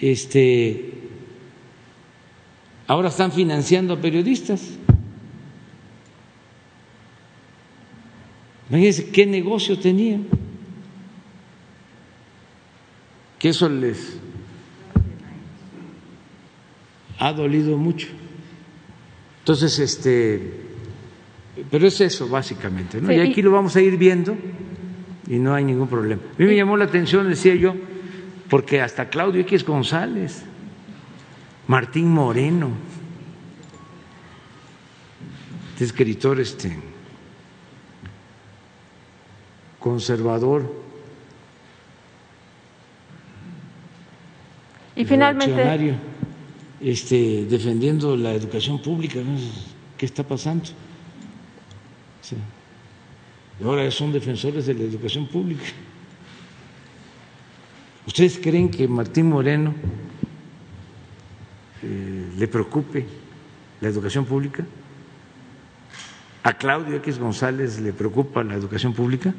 este, Ahora están financiando a periodistas. Imagínense qué negocio tenían. Que eso les ha dolido mucho. Entonces, este, pero es eso básicamente, ¿no? Y aquí lo vamos a ir viendo y no hay ningún problema. A mí me llamó la atención, decía yo, porque hasta Claudio X González Martín Moreno, este escritor este conservador. Y finalmente este defendiendo la educación pública, ¿qué está pasando? ahora son defensores de la educación pública. ¿Ustedes creen que Martín Moreno eh, le preocupe la educación pública? ¿A Claudio X González le preocupa la educación pública?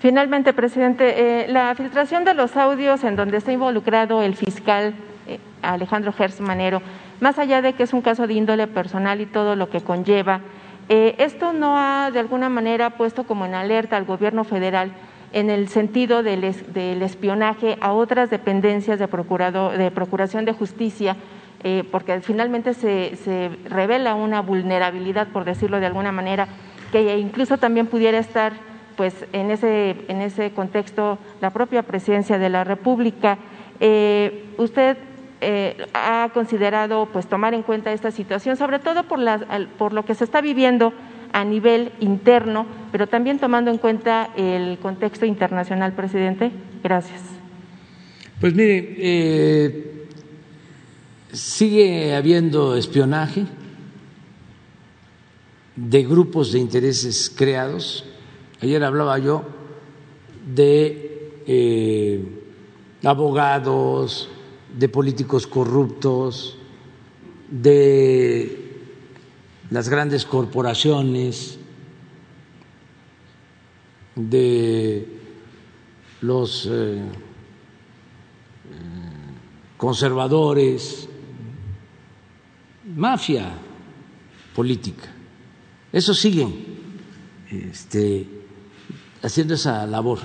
Finalmente, presidente, eh, la filtración de los audios en donde está involucrado el fiscal eh, Alejandro Gers Manero, más allá de que es un caso de índole personal y todo lo que conlleva, ¿esto no ha de alguna manera puesto como en alerta al gobierno federal en el sentido del, espionaje a otras dependencias de, de Procuración de Justicia, eh, porque finalmente se, revela una vulnerabilidad, por decirlo de alguna manera, que incluso también pudiera estar pues, en, ese, en ese contexto la propia presidencia de la República. Eh, ¿Usted eh, ha considerado pues, tomar en cuenta esta situación, sobre todo por, por lo que se está viviendo a nivel interno, pero también tomando en cuenta el contexto internacional, presidente? Gracias. Pues mire, eh, sigue habiendo espionaje de grupos de intereses creados. Ayer hablaba yo de eh, abogados, de políticos corruptos, de las grandes corporaciones, de los eh, conservadores, mafia política. Eso siguen este, haciendo esa labor.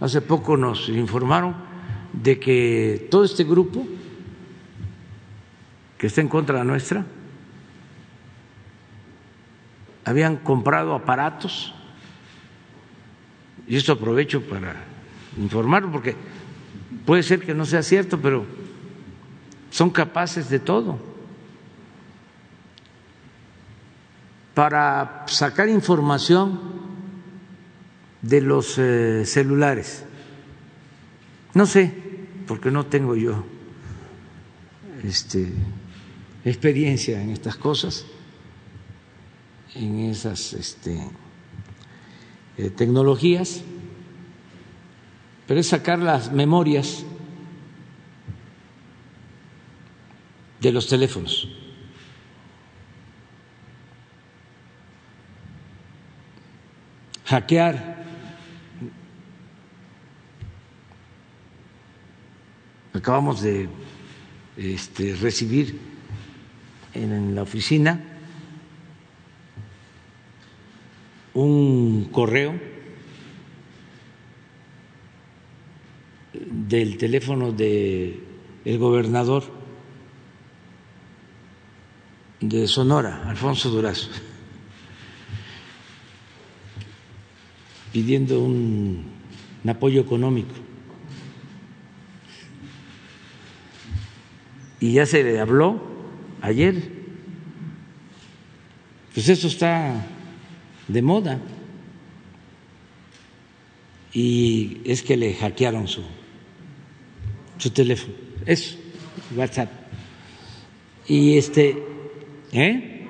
Hace poco nos informaron de que todo este grupo que está en contra nuestra habían comprado aparatos, y esto aprovecho para informarlo, porque puede ser que no sea cierto, pero son capaces de todo. Para sacar información de los eh, celulares. No sé, porque no tengo yo este, experiencia en estas cosas, en esas este, eh, tecnologías, pero es sacar las memorias de los teléfonos. Hackear acabamos de este, recibir en la oficina un correo del teléfono del el gobernador de Sonora, Alfonso Durazo, pidiendo un apoyo económico y ya se le habló ayer. Pues eso está de moda. Y es que le hackearon su, su teléfono. Eso, WhatsApp. Y este, ¿eh?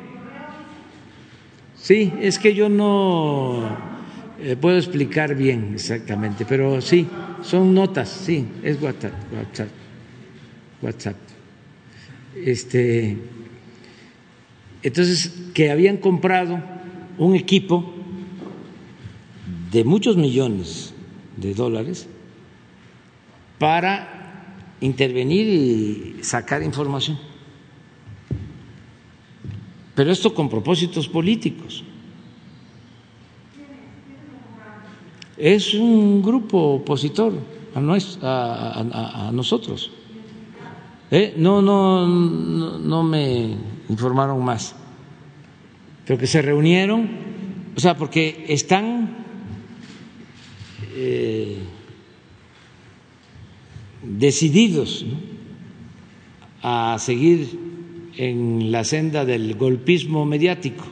Sí, es que yo no eh, puedo explicar bien exactamente, pero sí, son notas, sí, es WhatsApp, WhatsApp, WhatsApp. Este, entonces, que habían comprado un equipo de muchos millones de dólares para intervenir y sacar información. Pero esto con propósitos políticos. Es un grupo opositor a, a nosotros. ¿Eh? No, no, no, me informaron más, pero que se reunieron, o sea, porque están eh, decididos a seguir en la senda del golpismo mediático.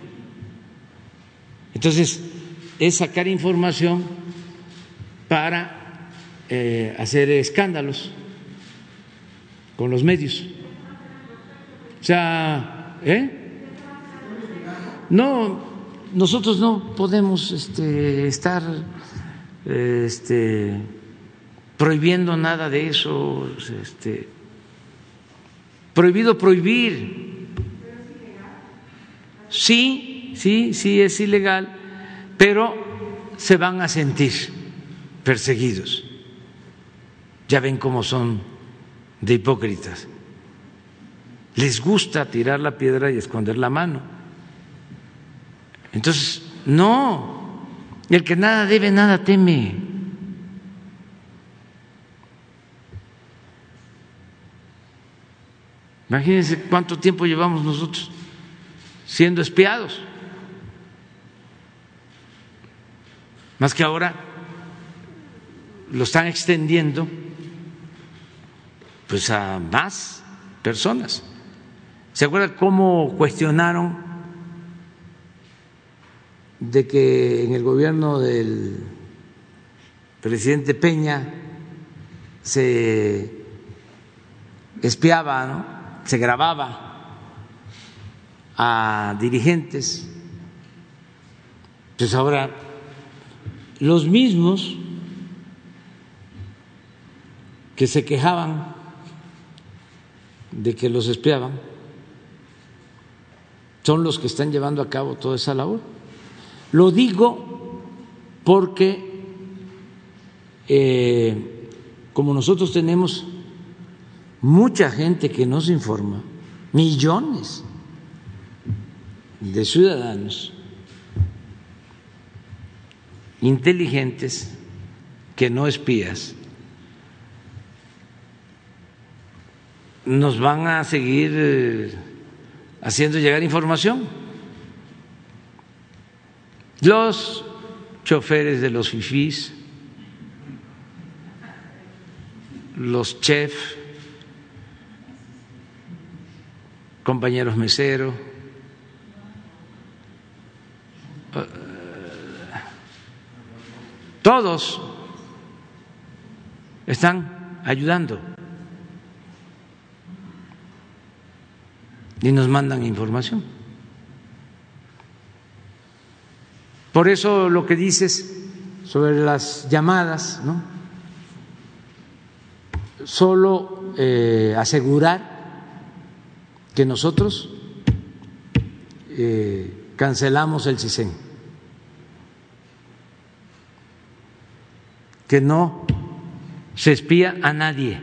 Entonces, es sacar información para eh, hacer escándalos con los medios. O sea, ¿eh? No, nosotros no podemos este, estar este, prohibiendo nada de eso. Este, prohibido prohibir. Sí, sí, sí es ilegal, pero se van a sentir perseguidos. Ya ven cómo son de hipócritas. Les gusta tirar la piedra y esconder la mano. Entonces, no, el que nada debe, nada teme. Imagínense cuánto tiempo llevamos nosotros siendo espiados. Más que ahora lo están extendiendo pues a más personas. ¿Se acuerdan cómo cuestionaron de que en el gobierno del presidente Peña se espiaba, se grababa a dirigentes? Pues ahora los mismos que se quejaban de que los espiaban son los que están llevando a cabo toda esa labor. Lo digo porque eh, como nosotros tenemos mucha gente que nos informa, millones de ciudadanos inteligentes que no espías, nos van a seguir eh, haciendo llegar información. Los choferes de los FIFIs los chefs, compañeros meseros, eh, todos están ayudando y nos mandan información. Por eso lo que dices sobre las llamadas, ¿no? Solo eh, asegurar que nosotros eh, cancelamos el CISEN, que no se espía a nadie,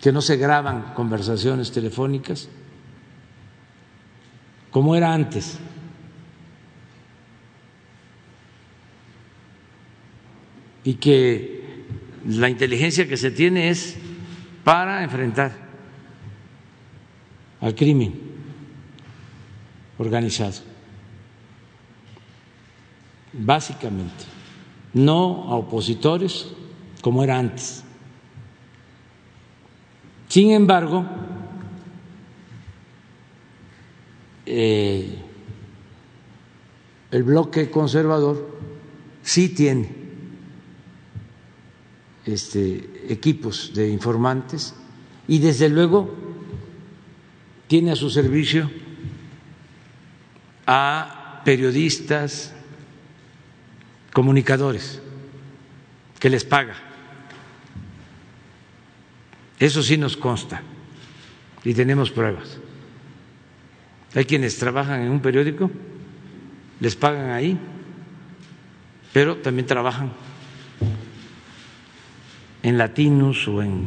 que no se graban conversaciones telefónicas como era antes. Y que la inteligencia que se tiene es para enfrentar al crimen organizado, básicamente, no a opositores como era antes. Sin embargo, eh, el bloque conservador sí tiene este, equipos de informantes y desde luego tiene a su servicio a periodistas, comunicadores, que les paga. Eso sí nos consta y tenemos pruebas. Hay quienes trabajan en un periódico, les pagan ahí, pero también trabajan en Latinus o en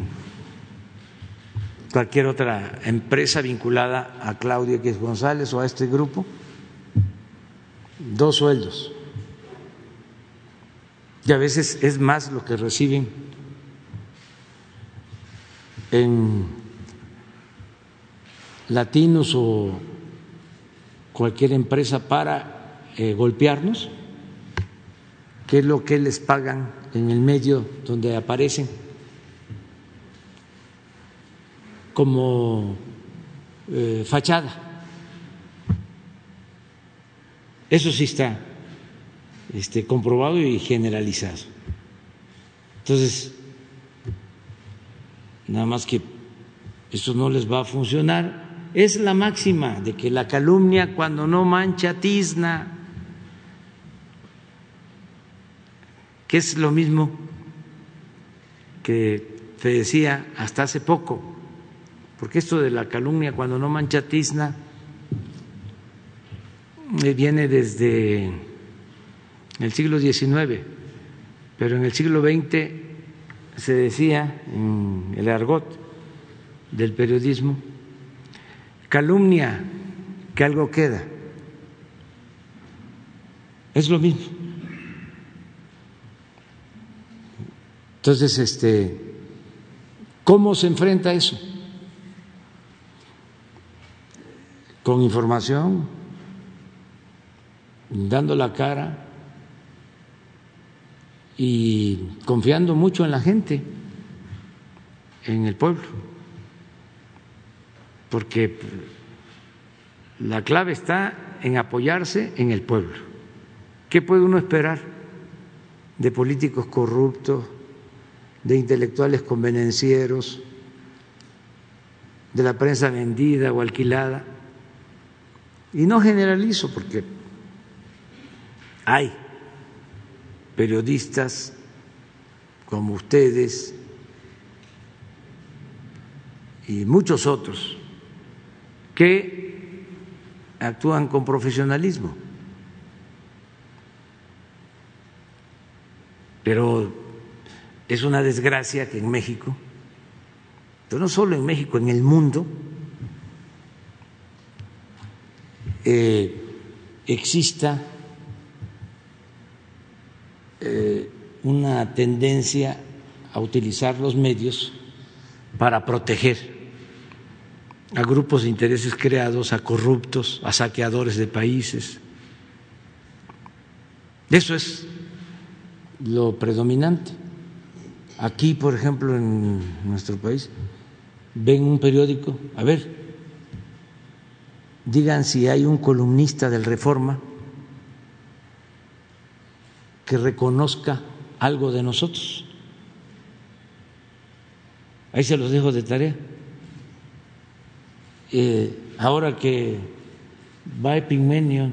cualquier otra empresa vinculada a Claudia X González o a este grupo, dos sueldos. Y a veces es más lo que reciben en Latinos o cualquier empresa para eh, golpearnos, que es lo que les pagan en el medio donde aparecen como eh, fachada. Eso sí está este, comprobado y generalizado. Entonces, nada más que eso no les va a funcionar. Es la máxima de que la calumnia cuando no mancha tizna. que es lo mismo que te decía hasta hace poco, porque esto de la calumnia cuando no mancha tizna eh, viene desde el siglo XIX, pero en el siglo XX se decía en el argot del periodismo, calumnia que algo queda. Es lo mismo. Entonces, este, ¿cómo se enfrenta eso? Con información, dando la cara y confiando mucho en la gente, en el pueblo, porque la clave está en apoyarse en el pueblo. ¿Qué puede uno esperar de políticos corruptos? de intelectuales convenencieros, de la prensa vendida o alquilada. Y no generalizo porque hay periodistas como ustedes y muchos otros que actúan con profesionalismo. Pero es una desgracia que en México, pero no solo en México, en el mundo, eh, exista eh, una tendencia a utilizar los medios para proteger a grupos de intereses creados, a corruptos, a saqueadores de países. Eso es lo predominante. Aquí, por ejemplo, en nuestro país, ven un periódico, a ver, digan si hay un columnista del Reforma que reconozca algo de nosotros. Ahí se los dejo de tarea. Eh, ahora que va Epigmenio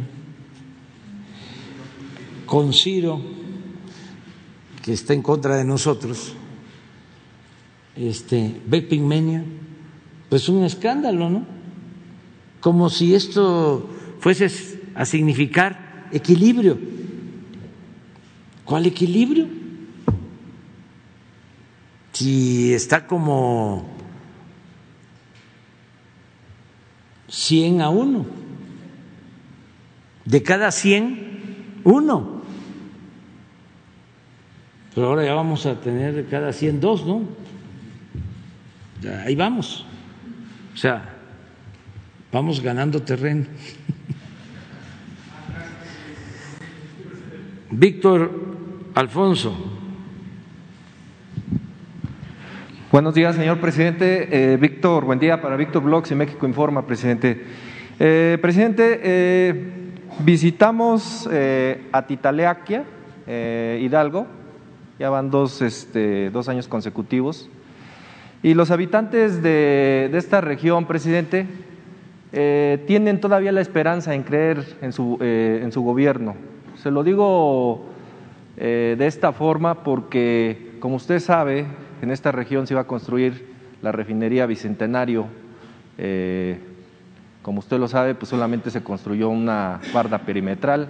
con Ciro, que está en contra de nosotros, este, ve Pigmenio, pues un escándalo, ¿no? Como si esto fuese a significar equilibrio. ¿Cuál equilibrio? Si está como 100 a 1. De cada 100, uno. Pero ahora ya vamos a tener de cada 100 dos, ¿no? ahí vamos. O sea, vamos ganando terreno. Víctor Alfonso. Buenos días, señor presidente. Eh, Víctor, buen día para Víctor Blogs y México Informa, presidente. Eh, presidente, eh, visitamos a Titaleaquia, Hidalgo, ya van dos, este, dos años consecutivos. Y los habitantes de, esta región, presidente, tienen todavía la esperanza en creer en su, en su gobierno. Se lo digo eh, de esta forma porque, como usted sabe, en esta región se iba a construir la refinería Bicentenario. como usted lo sabe, pues solamente se construyó una barda perimetral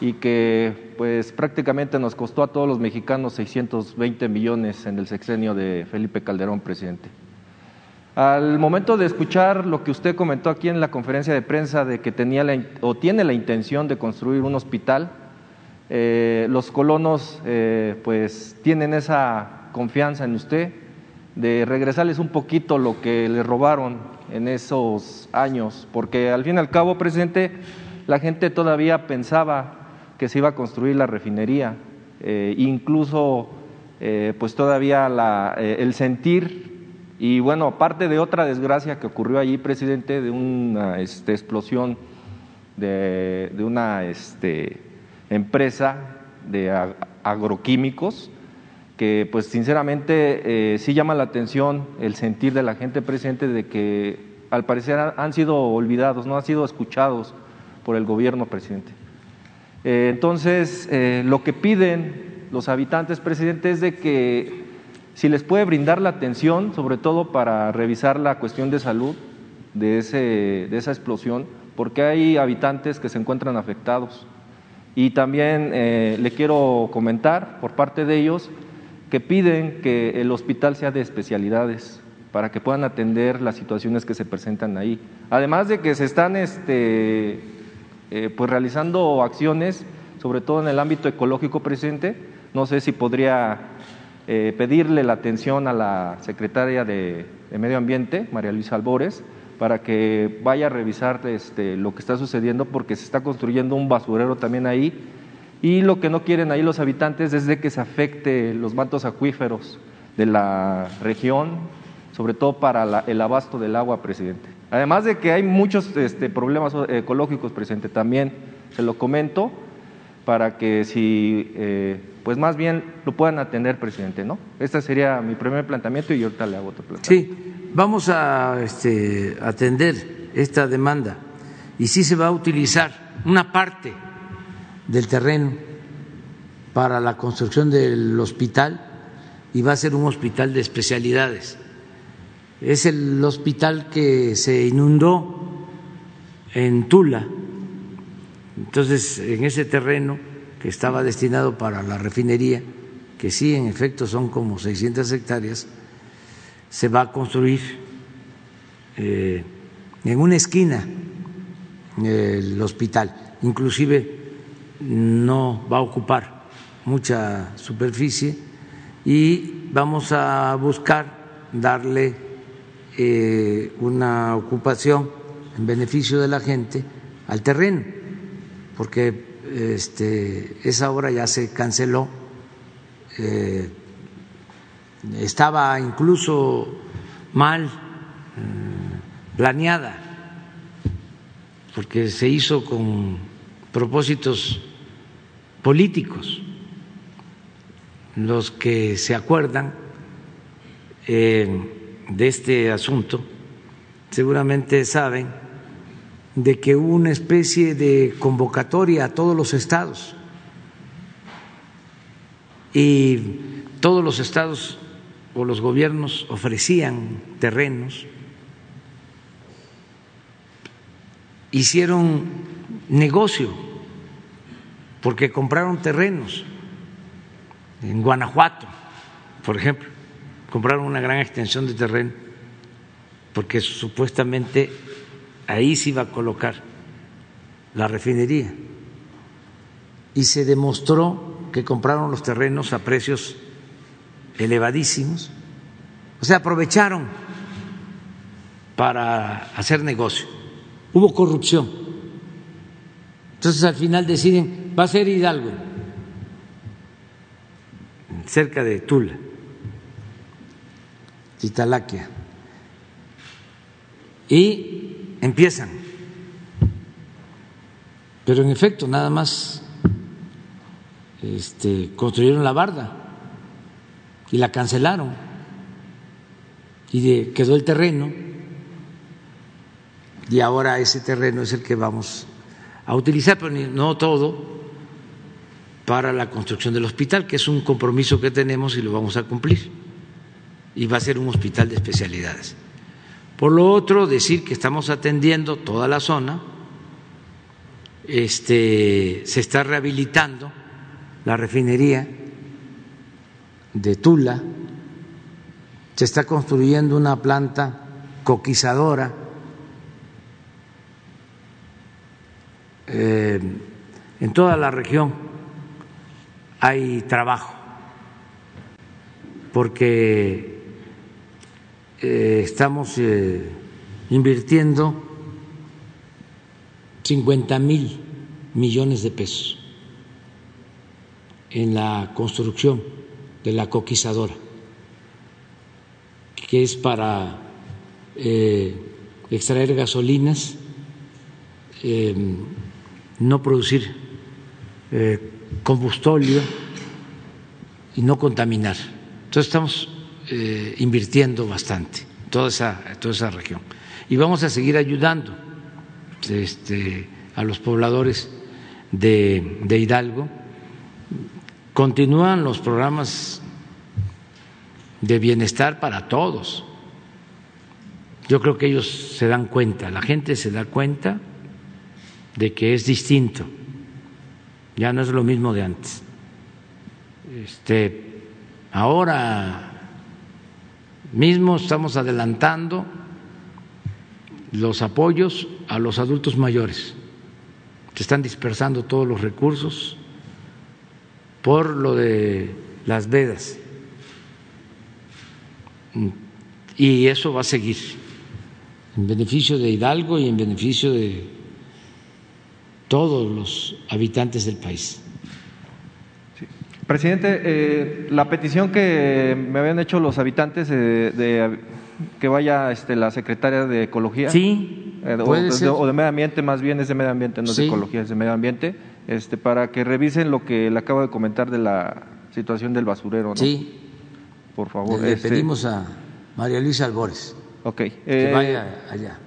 y que pues prácticamente nos costó a todos los mexicanos 620 millones en el sexenio de Felipe Calderón, presidente. Al momento de escuchar lo que usted comentó aquí en la conferencia de prensa de que tenía o tiene la intención de construir un hospital, eh, los colonos eh, pues tienen esa confianza en usted de regresarles un poquito lo que le robaron en esos años, porque al fin y al cabo, presidente, la gente todavía pensaba que se iba a construir la refinería, eh, incluso eh, pues todavía la, el sentir y bueno, aparte de otra desgracia que ocurrió allí, presidente, de una este, explosión de, de una este, empresa de agroquímicos, que pues sinceramente sí llama la atención el sentir de la gente, presidente, de que al parecer han sido olvidados, no han sido escuchados por el gobierno, presidente. Eh, entonces, eh, lo que piden los habitantes, presidente, es de que si les puede brindar la atención, sobre todo para revisar la cuestión de salud de, ese, de esa explosión, porque hay habitantes que se encuentran afectados. Y también eh, le quiero comentar por parte de ellos que piden que el hospital sea de especialidades para que puedan atender las situaciones que se presentan ahí. Además de que se están este, eh, pues realizando acciones, sobre todo en el ámbito ecológico, presidente. No sé si podría eh, pedirle la atención a la secretaria de, Medio Ambiente, María Luisa Albores, para que vaya a revisar este, lo que está sucediendo, porque se está construyendo un basurero también ahí. Y lo que no quieren ahí los habitantes es de que se afecte los mantos acuíferos de la región, sobre todo para el abasto del agua, presidente. Además de que hay muchos este, problemas ecológicos presentes también, se lo comento, para que si, eh, pues más bien lo puedan atender, presidente, ¿no? Este sería mi primer planteamiento y ahorita le hago otro planteamiento. Sí, vamos a este, atender esta demanda y sí se va a utilizar una parte del terreno para la construcción del hospital y va a ser un hospital de especialidades es el hospital que se inundó en Tula. Entonces, en ese terreno estaba destinado para la refinería, que sí, en efecto, son como 600 hectáreas, se va a construir eh, en una esquina el hospital. Inclusive no va a ocupar mucha superficie y vamos a buscar darle eh, una ocupación en beneficio de la gente al terreno, porque este, esa obra ya se canceló eh, estaba incluso mal planeada, porque se hizo con propósitos políticos. Los que se acuerdan eh, de este asunto seguramente saben de que hubo una especie de convocatoria a todos los estados. Y todos los estados o los gobiernos ofrecían terrenos. Hicieron negocio porque compraron terrenos en Guanajuato, por ejemplo, compraron una gran extensión de terreno porque supuestamente ahí se iba a colocar la refinería y se demostró que compraron los terrenos a precios elevadísimos, o sea, aprovecharon para hacer negocio hubo corrupción. Entonces al final deciden, va a ser Hidalgo, cerca de Tula, Titalaquia. Y empiezan. Pero en efecto, nada más este, construyeron la barda y la cancelaron. Y quedó el terreno y ahora ese terreno es el que vamos a utilizar, pero no todo para la construcción del hospital, que es un compromiso que tenemos y lo vamos a cumplir. Y va a ser un hospital de especialidades. Por lo otro, decir que estamos atendiendo toda la zona, este, se está rehabilitando la refinería de Tula, se está construyendo una planta coquizadora Eh, en toda la región hay trabajo, porque eh, estamos eh, invirtiendo 50 mil millones de pesos en la construcción de la coquizadora, que es para extraer gasolinas no producir eh, combustóleo y no contaminar. Entonces estamos eh, invirtiendo bastante toda esa, toda esa región. Y vamos a seguir ayudando este, a los pobladores de, de Hidalgo. Continúan los programas de bienestar para todos. Yo creo que ellos se dan cuenta, la gente se da cuenta de que es distinto, ya no es lo mismo de antes. Este, ahora mismo estamos adelantando los apoyos a los adultos mayores. Se están dispersando todos los recursos por lo de las vedas. Y eso va a seguir en beneficio de Hidalgo y en beneficio de todos los habitantes del país. Presidente, eh, la petición que me habían hecho los habitantes de, que vaya este, la secretaria de Ecología. Sí. Eh, o, de, Medio Ambiente, más bien es de Medio Ambiente, no de Ecología, es de Medio Ambiente, este, para que revisen lo que le acabo de comentar de la situación del basurero. ¿no? Sí. Por favor. Le, este pedimos a María Luisa Albores Ok. que eh, vaya allá.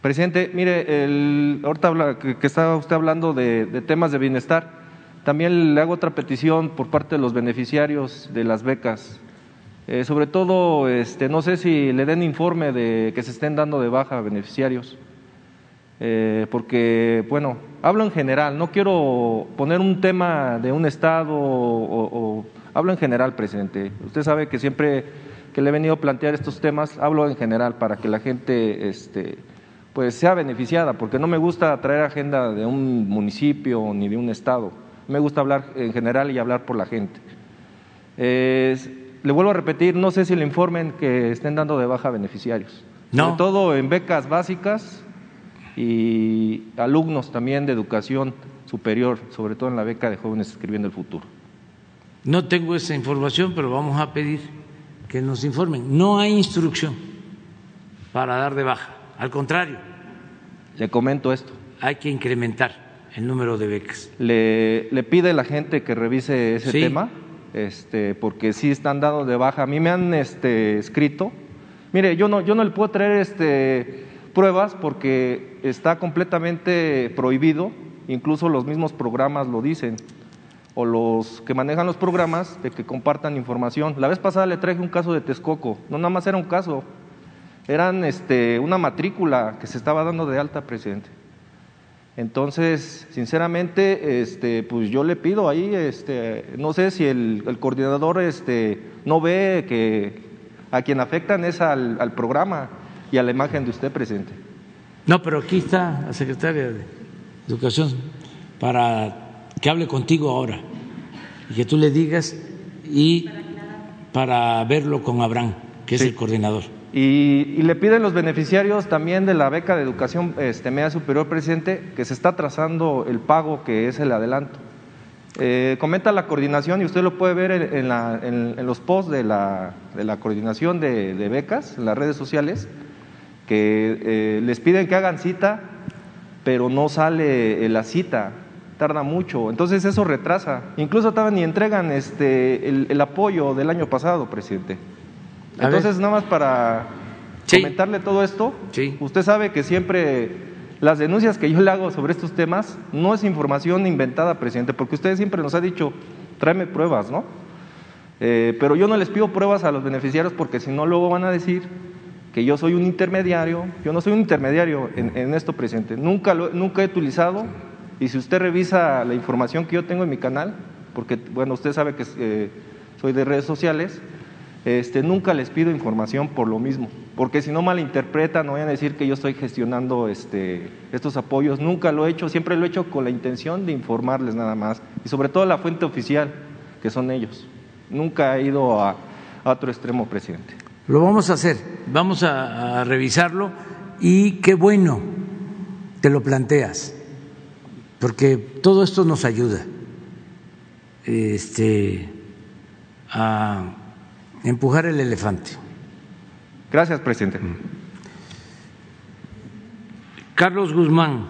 Presidente, mire, el, ahorita habla, que, está usted hablando de, temas de bienestar, también le hago otra petición por parte de los beneficiarios de las becas. Eh, sobre todo, este, no sé si le den informe de que se estén dando de baja a beneficiarios, eh, porque, bueno, hablo en general, no quiero poner un tema de un Estado, o, hablo en general, presidente. Usted sabe que siempre que le he venido a plantear estos temas, hablo en general para que la gente este, pues sea beneficiada, porque no me gusta traer agenda de un municipio ni de un estado, me gusta hablar en general y hablar por la gente. le vuelvo a repetir, no sé si le informen que estén dando de baja beneficiarios, no. sobre todo en becas básicas y alumnos también de educación superior, sobre todo en la beca de jóvenes escribiendo el futuro. No tengo esa información, pero vamos a pedir que nos informen. No hay instrucción para dar de baja, al contrario. Le comento esto. Hay que incrementar el número de becas. Le, le pide la gente que revise ese Sí. tema, este, porque sí están dados de baja. A mí me han este, escrito. Mire, yo no, yo no le puedo traer este, pruebas porque está completamente prohibido, incluso los mismos programas lo dicen, o los que manejan los programas de que compartan información. La vez pasada le traje un caso de Texcoco, no nada más era un caso, eran este, una matrícula que se estaba dando de alta, presidente. Entonces, sinceramente, este, pues yo le pido ahí, este, no sé si el, el coordinador este, no ve que a quien afectan es al, al programa y a la imagen de usted, presidente. No, pero aquí está la secretaria de Educación para que hable contigo ahora y que tú le digas y para verlo con Abraham, que es el coordinador. Y, y le piden los beneficiarios también de la beca de educación este, media superior, presidente, que se está trazando el pago que es el adelanto. Eh, comenta la coordinación y usted lo puede ver en, los posts de la, coordinación de, becas en las redes sociales, que eh, les piden que hagan cita, pero no sale eh, la cita, tarda mucho, entonces eso retrasa. Incluso todavía ni entregan este, el apoyo del año pasado, presidente. A ver. Entonces, nada más para Sí. comentarle todo esto, Sí. usted sabe que siempre las denuncias que yo le hago sobre estos temas no es información inventada, presidente, porque usted siempre nos ha dicho, tráeme pruebas, ¿no? Eh, pero yo no les pido pruebas a los beneficiarios porque si no luego van a decir que yo soy un intermediario. Yo no soy un intermediario en, en esto, presidente. Nunca, lo, nunca he utilizado y si usted revisa la información que yo tengo en mi canal, porque, bueno, usted sabe que eh, soy de redes sociales, este, nunca les pido información por lo mismo, porque si no malinterpretan, no vayan a decir que yo estoy gestionando este, estos apoyos, nunca lo he hecho, siempre lo he hecho con la intención de informarles nada más, y sobre todo la fuente oficial, que son ellos. Nunca he ido a, otro extremo, presidente. Lo vamos a hacer, vamos a, a revisarlo y qué bueno que lo planteas, porque todo esto nos ayuda este, a empujar el elefante. Gracias, presidente. Carlos Guzmán.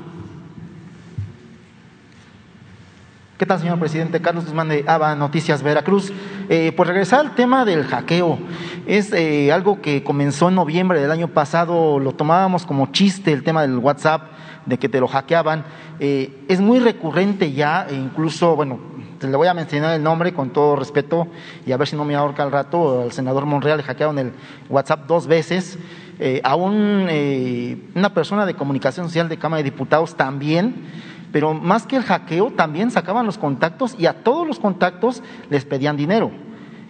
¿Qué tal, señor presidente? Carlos Guzmán de ABA Noticias Veracruz. Eh, pues regresar al tema del hackeo. Es eh, algo que comenzó en noviembre del año pasado, lo tomábamos como chiste el tema del WhatsApp, de que te lo hackeaban. Eh, es muy recurrente ya, e incluso, bueno, le voy a mencionar el nombre con todo respeto y a ver si no me ahorca al rato. Al senador Monreal le hackearon el WhatsApp dos veces. Eh, a un, eh, una persona de comunicación social de Cámara de Diputados también pero más que el hackeo, también sacaban los contactos y a todos los contactos les pedían dinero.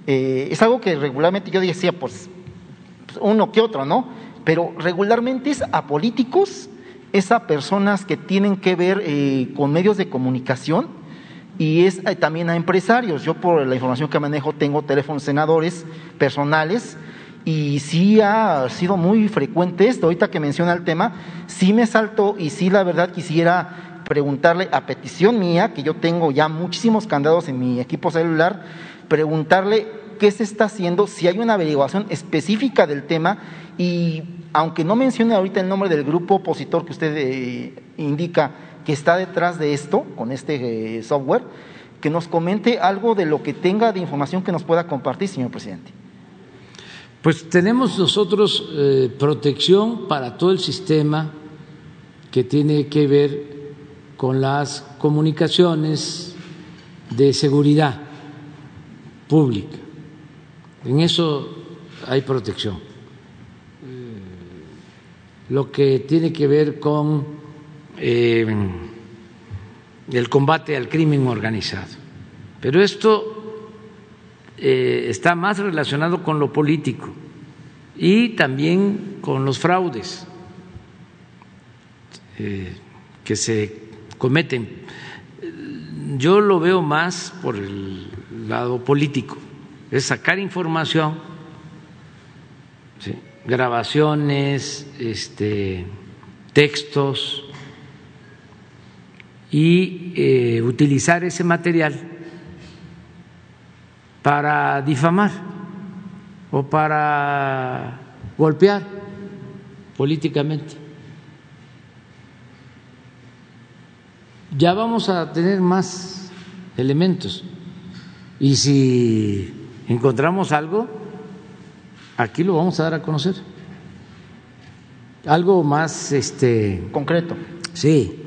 Es algo que regularmente yo decía, pues, pues, uno que otro, ¿no? Pero regularmente es a políticos, es a personas que tienen que ver eh, con medios de comunicación y es eh, también a empresarios. Yo por la información que manejo tengo teléfonos senadores personales y sí ha sido muy frecuente esto. Ahorita que menciona el tema, sí me saltó y sí la verdad quisiera preguntarle a petición mía, que yo tengo ya muchísimos candados en mi equipo celular, preguntarle qué se está haciendo, si hay una averiguación específica del tema y aunque no mencione ahorita el nombre del grupo opositor que usted eh, indica que está detrás de esto, con este eh, software, que nos comente algo de lo que tenga de información que nos pueda compartir, señor presidente. Pues tenemos nosotros eh, protección para todo el sistema que tiene que ver con las comunicaciones de seguridad pública. En eso hay protección. Lo que tiene que ver con eh, el combate al crimen organizado. Pero esto eh, está más relacionado con lo político y también con los fraudes eh, que se cometen. Yo lo veo más por el lado político, es sacar información. Grabaciones, este, textos y eh, utilizar ese material para difamar o para golpear políticamente. Ya vamos a tener más elementos y si encontramos algo, aquí lo vamos a dar a conocer. Algo más este concreto. Sí,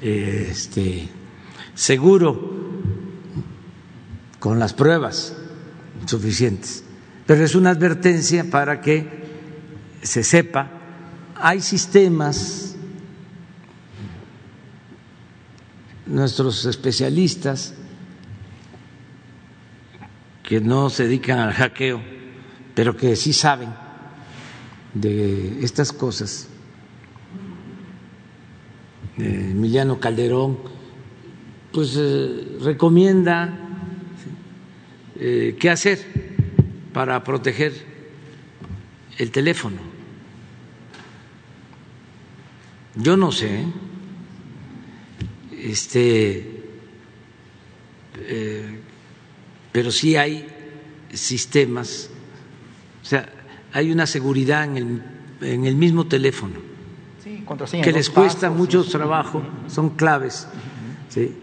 este seguro con las pruebas suficientes. Pero es una advertencia para que se sepa, hay sistemas, nuestros especialistas que no se dedican al hackeo, pero que sí saben de estas cosas. Emiliano Calderón, pues eh, recomienda eh, qué hacer para proteger el teléfono. Yo no sé, este, eh, pero sí hay sistemas, sea, hay una seguridad en el, en el mismo teléfono que les cuesta mucho trabajo, son claves. ¿sí?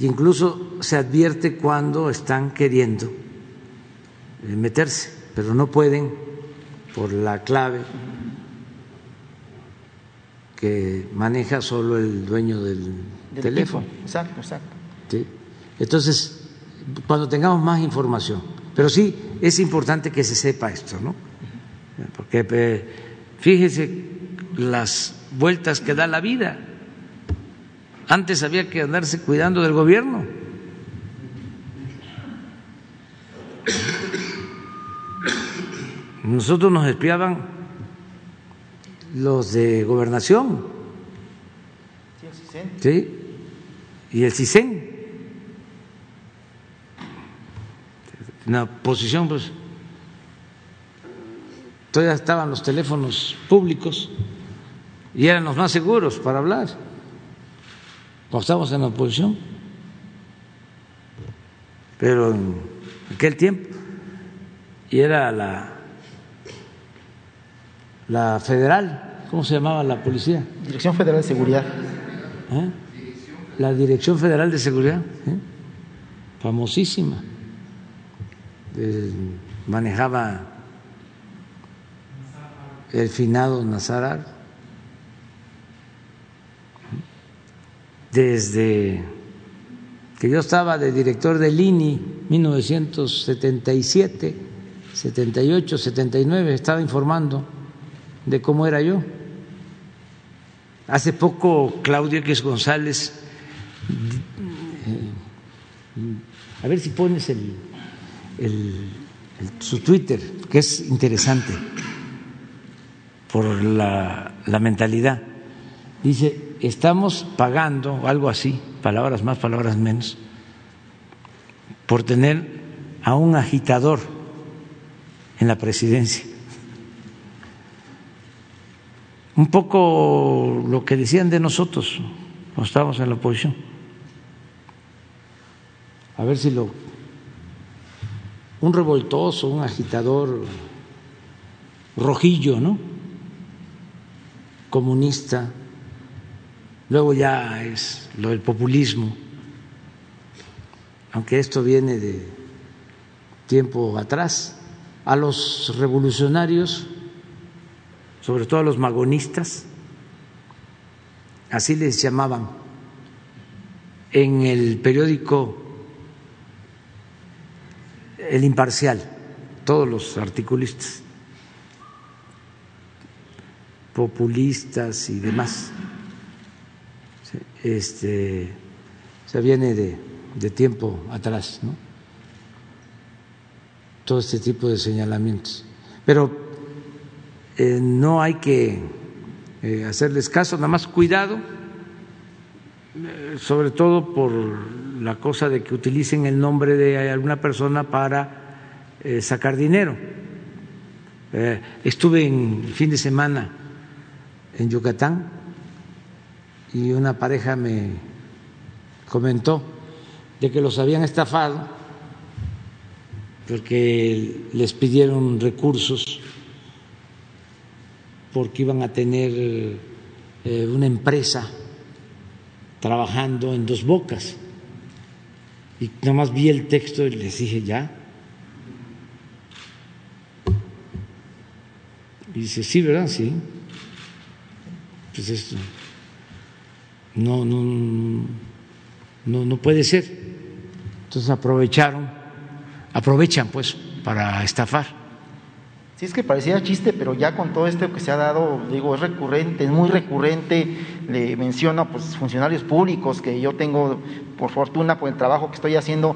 incluso se advierte cuando están queriendo eh, meterse, pero no pueden por la clave que maneja solo el dueño del, teléfono. Exacto, exacto. Entonces, cuando tengamos más información, pero sí es importante que se sepa esto, ¿no? Porque eh, fíjese las vueltas que da la vida. Antes había que andarse cuidando del gobierno. Nosotros nos espiaban los de gobernación. Sí, y el CISEN. Una posición, pues, todavía estaban los teléfonos públicos y eran los más seguros para hablar cuando estábamos en la oposición. Pero en aquel tiempo, y era la, la federal, ¿cómo se llamaba la policía? Dirección Federal de Seguridad. ¿Eh? La Dirección Federal de Seguridad, ¿eh? famosísima. Manejaba el finado Nazarar desde que yo estaba de director del INI 1977, 78, 79, estaba informando de cómo era yo. Hace poco Claudio X González, eh, a ver si pones el, su Twitter, que es interesante por la, la mentalidad. Dice, estamos pagando, algo así, palabras más, palabras menos, por tener a un agitador en la presidencia. Un poco lo que decían de nosotros cuando estábamos en la oposición. A ver si lo. Un revoltoso, un agitador rojillo, ¿no? Comunista. Luego ya es lo del populismo, aunque esto viene de tiempo atrás, a los revolucionarios, sobre todo a los magonistas, así les llamaban en el periódico El Imparcial, todos los articulistas, populistas y demás este, se viene de, de tiempo atrás, ¿no? todo este tipo de señalamientos. Pero eh, no hay que eh, hacerles caso, nada más cuidado, eh, sobre todo por la cosa de que utilicen el nombre de alguna persona para sacar dinero. estuve en fin de semana en Yucatán y una pareja me comentó de que los habían estafado porque les pidieron recursos porque iban a tener eh, una empresa trabajando en dos bocas. Y nada más vi el texto y les dije, ya. Y dice, sí, ¿verdad? Sí. Pues esto no, no, no, no puede ser. Entonces aprovecharon, aprovechan pues para estafar. Sí, es que parecía chiste, pero ya con todo esto que se ha dado, digo, es recurrente, es muy recurrente. Le menciono pues funcionarios públicos que yo tengo, por fortuna, por el trabajo que estoy haciendo,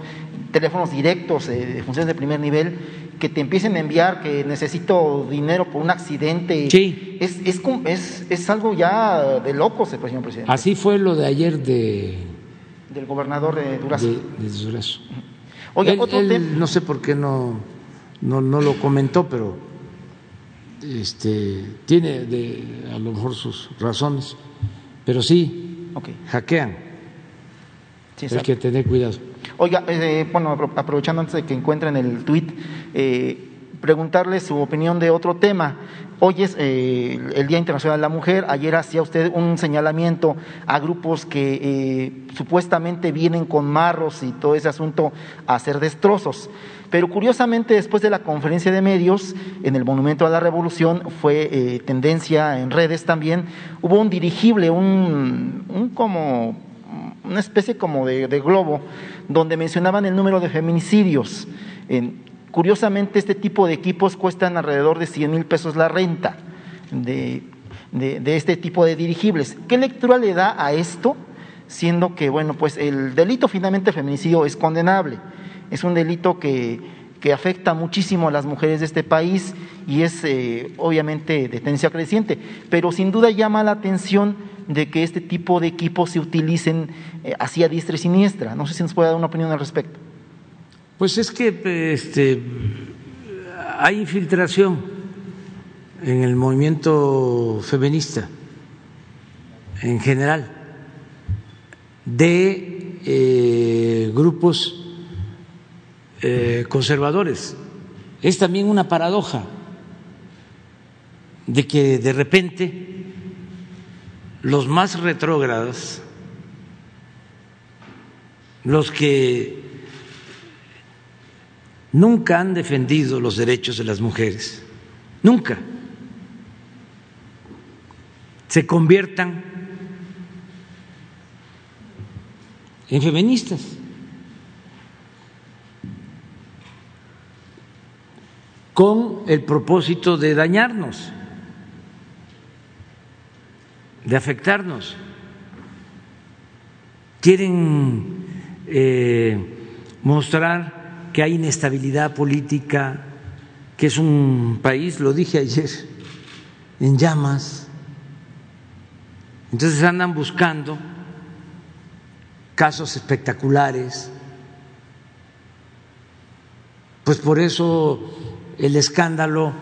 teléfonos directos eh, de funciones de primer nivel, que te empiecen a enviar que necesito dinero por un accidente. Sí. Es, es, es, es algo ya de locos, señor presidente. Así fue lo de ayer de... Del gobernador de Durazo. De, de Durazo. Oye, otro él, no sé por qué no, no, no lo comentó, pero este, tiene de, a lo mejor sus razones, pero sí okay. hackean. Sí, Hay que tener cuidado. Oiga, eh, bueno, aprovechando antes de que encuentren el tuit, eh, preguntarle su opinión de otro tema. Hoy es eh, el Día Internacional de la Mujer. Ayer hacía usted un señalamiento a grupos que eh, supuestamente vienen con marros y todo ese asunto a hacer destrozos. Pero curiosamente, después de la conferencia de medios en el Monumento a la Revolución, fue eh, tendencia en redes también, hubo un dirigible, un, un como una especie como de, de, globo, donde mencionaban el número de feminicidios. En, curiosamente, este tipo de equipos cuestan alrededor de 100 mil pesos la renta de, este tipo de dirigibles. ¿Qué lectura le da a esto? Siendo que, bueno, pues el delito finalmente feminicidio es condenable es un delito que, que afecta muchísimo a las mujeres de este país y es eh, obviamente de tendencia creciente, pero sin duda llama la atención de que este tipo de equipos se utilicen eh, hacia diestra y siniestra. No sé si nos puede dar una opinión al respecto. Pues es que este, hay infiltración en el movimiento feminista en general de eh, grupos eh, conservadores. Es también una paradoja de que de repente los más retrógrados, los que nunca han defendido los derechos de las mujeres, nunca, se conviertan en feministas. con el propósito de dañarnos, de afectarnos. Quieren eh, mostrar que hay inestabilidad política, que es un país, lo dije ayer, en llamas. Entonces andan buscando casos espectaculares. Pues por eso el escándalo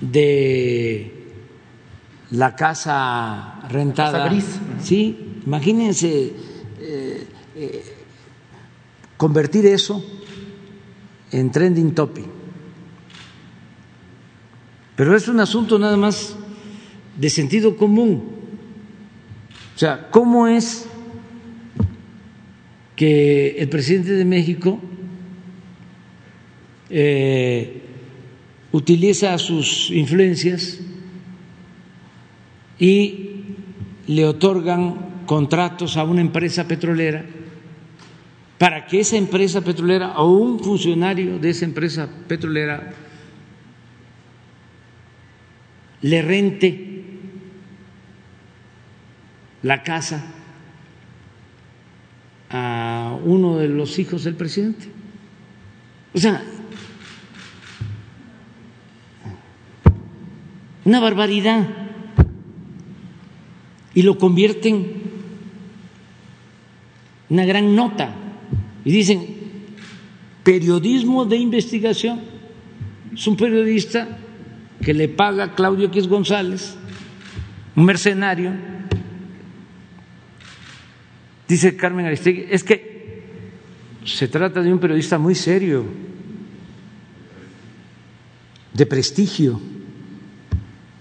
de la casa rentada. Casa gris. Sí, imagínense eh, eh, convertir eso en trending topic. Pero es un asunto nada más de sentido común. O sea, ¿cómo es que el presidente de México eh, utiliza sus influencias y le otorgan contratos a una empresa petrolera para que esa empresa petrolera o un funcionario de esa empresa petrolera le rente la casa a uno de los hijos del presidente. O sea, Una barbaridad. Y lo convierten en una gran nota. Y dicen, periodismo de investigación. Es un periodista que le paga Claudio X González, un mercenario. Dice Carmen Aristegui, es que se trata de un periodista muy serio, de prestigio.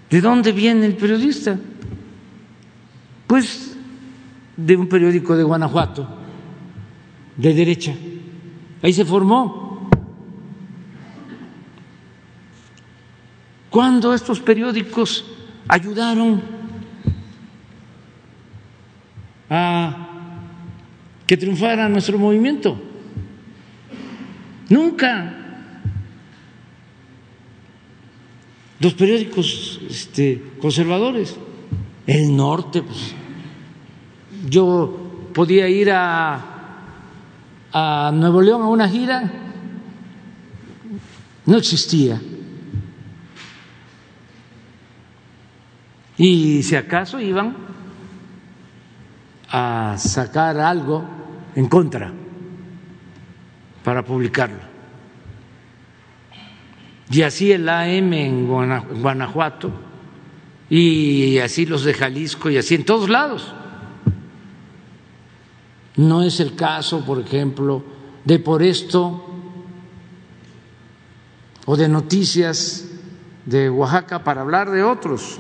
¿De dónde viene el periodista? Pues de un periódico de Guanajuato, de derecha. Ahí se formó. ¿Cuándo estos periódicos ayudaron a que triunfara nuestro movimiento? Nunca. Los periódicos este, conservadores, el norte, pues, yo podía ir a, a Nuevo León a una gira, no existía. Y si acaso iban a sacar algo en contra para publicarlo. Y así el AM en Guanajuato, y así los de Jalisco, y así en todos lados. No es el caso, por ejemplo, de por esto o de noticias de Oaxaca para hablar de otros,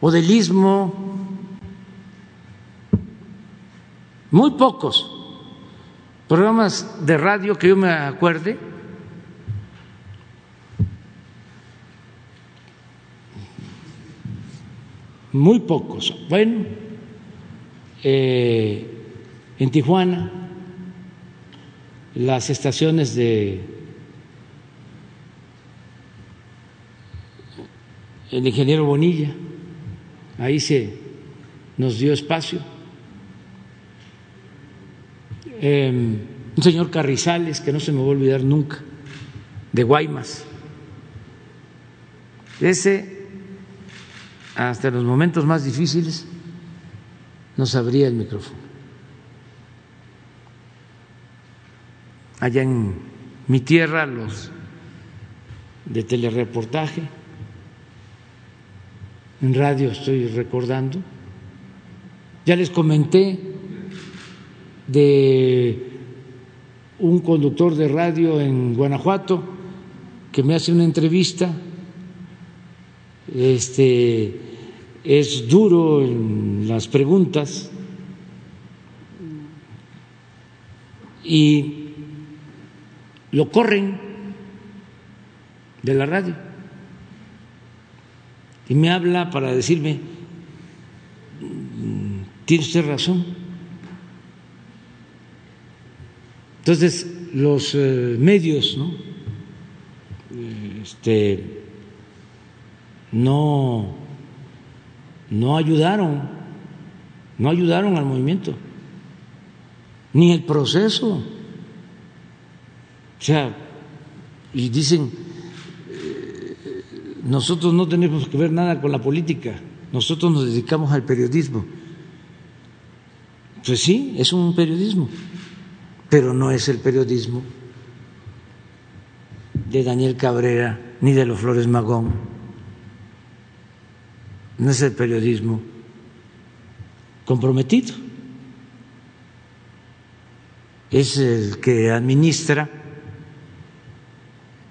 o del istmo, muy pocos programas de radio que yo me acuerde, muy pocos. Bueno, eh, en Tijuana, las estaciones de el ingeniero Bonilla, ahí se nos dio espacio Em, un señor Carrizales, que no se me va a olvidar nunca, de Guaymas. Ese, hasta los momentos más difíciles, nos abría el micrófono. Allá en mi tierra, los de telereportaje, en radio estoy recordando, ya les comenté de un conductor de radio en Guanajuato que me hace una entrevista. Este es duro en las preguntas. Y lo corren de la radio y me habla para decirme, tiene usted razón, Entonces, los eh, medios ¿no? Este, no, no ayudaron, no ayudaron al movimiento, ni el proceso. O sea, y dicen, eh, nosotros no tenemos que ver nada con la política, nosotros nos dedicamos al periodismo. Pues sí, es un periodismo pero no es el periodismo de Daniel Cabrera ni de los Flores Magón, no es el periodismo comprometido, es el que administra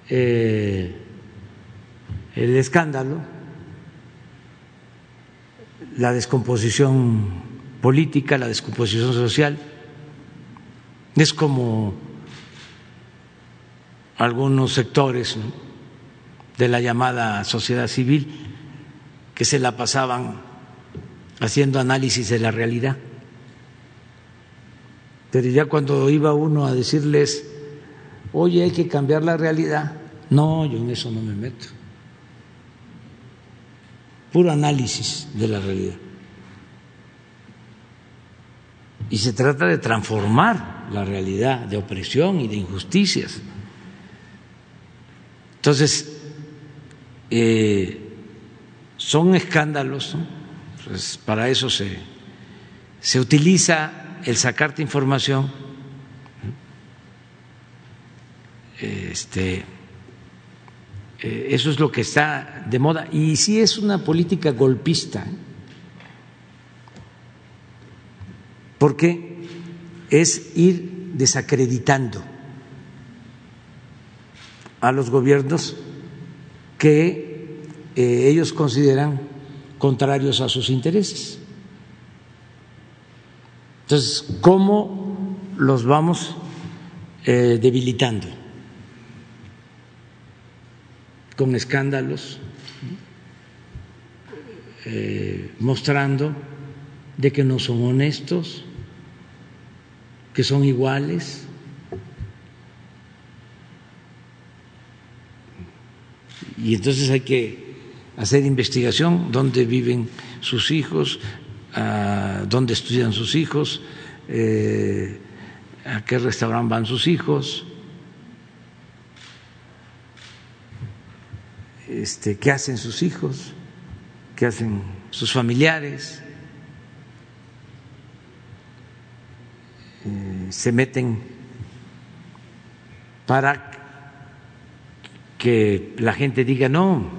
eh, el escándalo, la descomposición política, la descomposición social es como algunos sectores de la llamada sociedad civil que se la pasaban haciendo análisis de la realidad. Pero ya cuando iba uno a decirles, oye, hay que cambiar la realidad, no, yo en eso no me meto. Puro análisis de la realidad. Y se trata de transformar la realidad de opresión y de injusticias. Entonces, eh, son escándalos, pues para eso se, se utiliza el sacarte información. Este, eh, eso es lo que está de moda. Y sí es una política golpista, ¿eh? porque es ir desacreditando a los gobiernos que eh, ellos consideran contrarios a sus intereses. Entonces, ¿cómo los vamos debilitando? Con escándalos, eh, mostrando de que no son honestos, que son iguales. Y entonces hay que hacer investigación dónde viven sus hijos, a dónde estudian sus hijos, eh, a qué restaurante van sus hijos, este, qué hacen sus hijos, qué hacen sus familiares. Eh, se meten para que la gente diga no,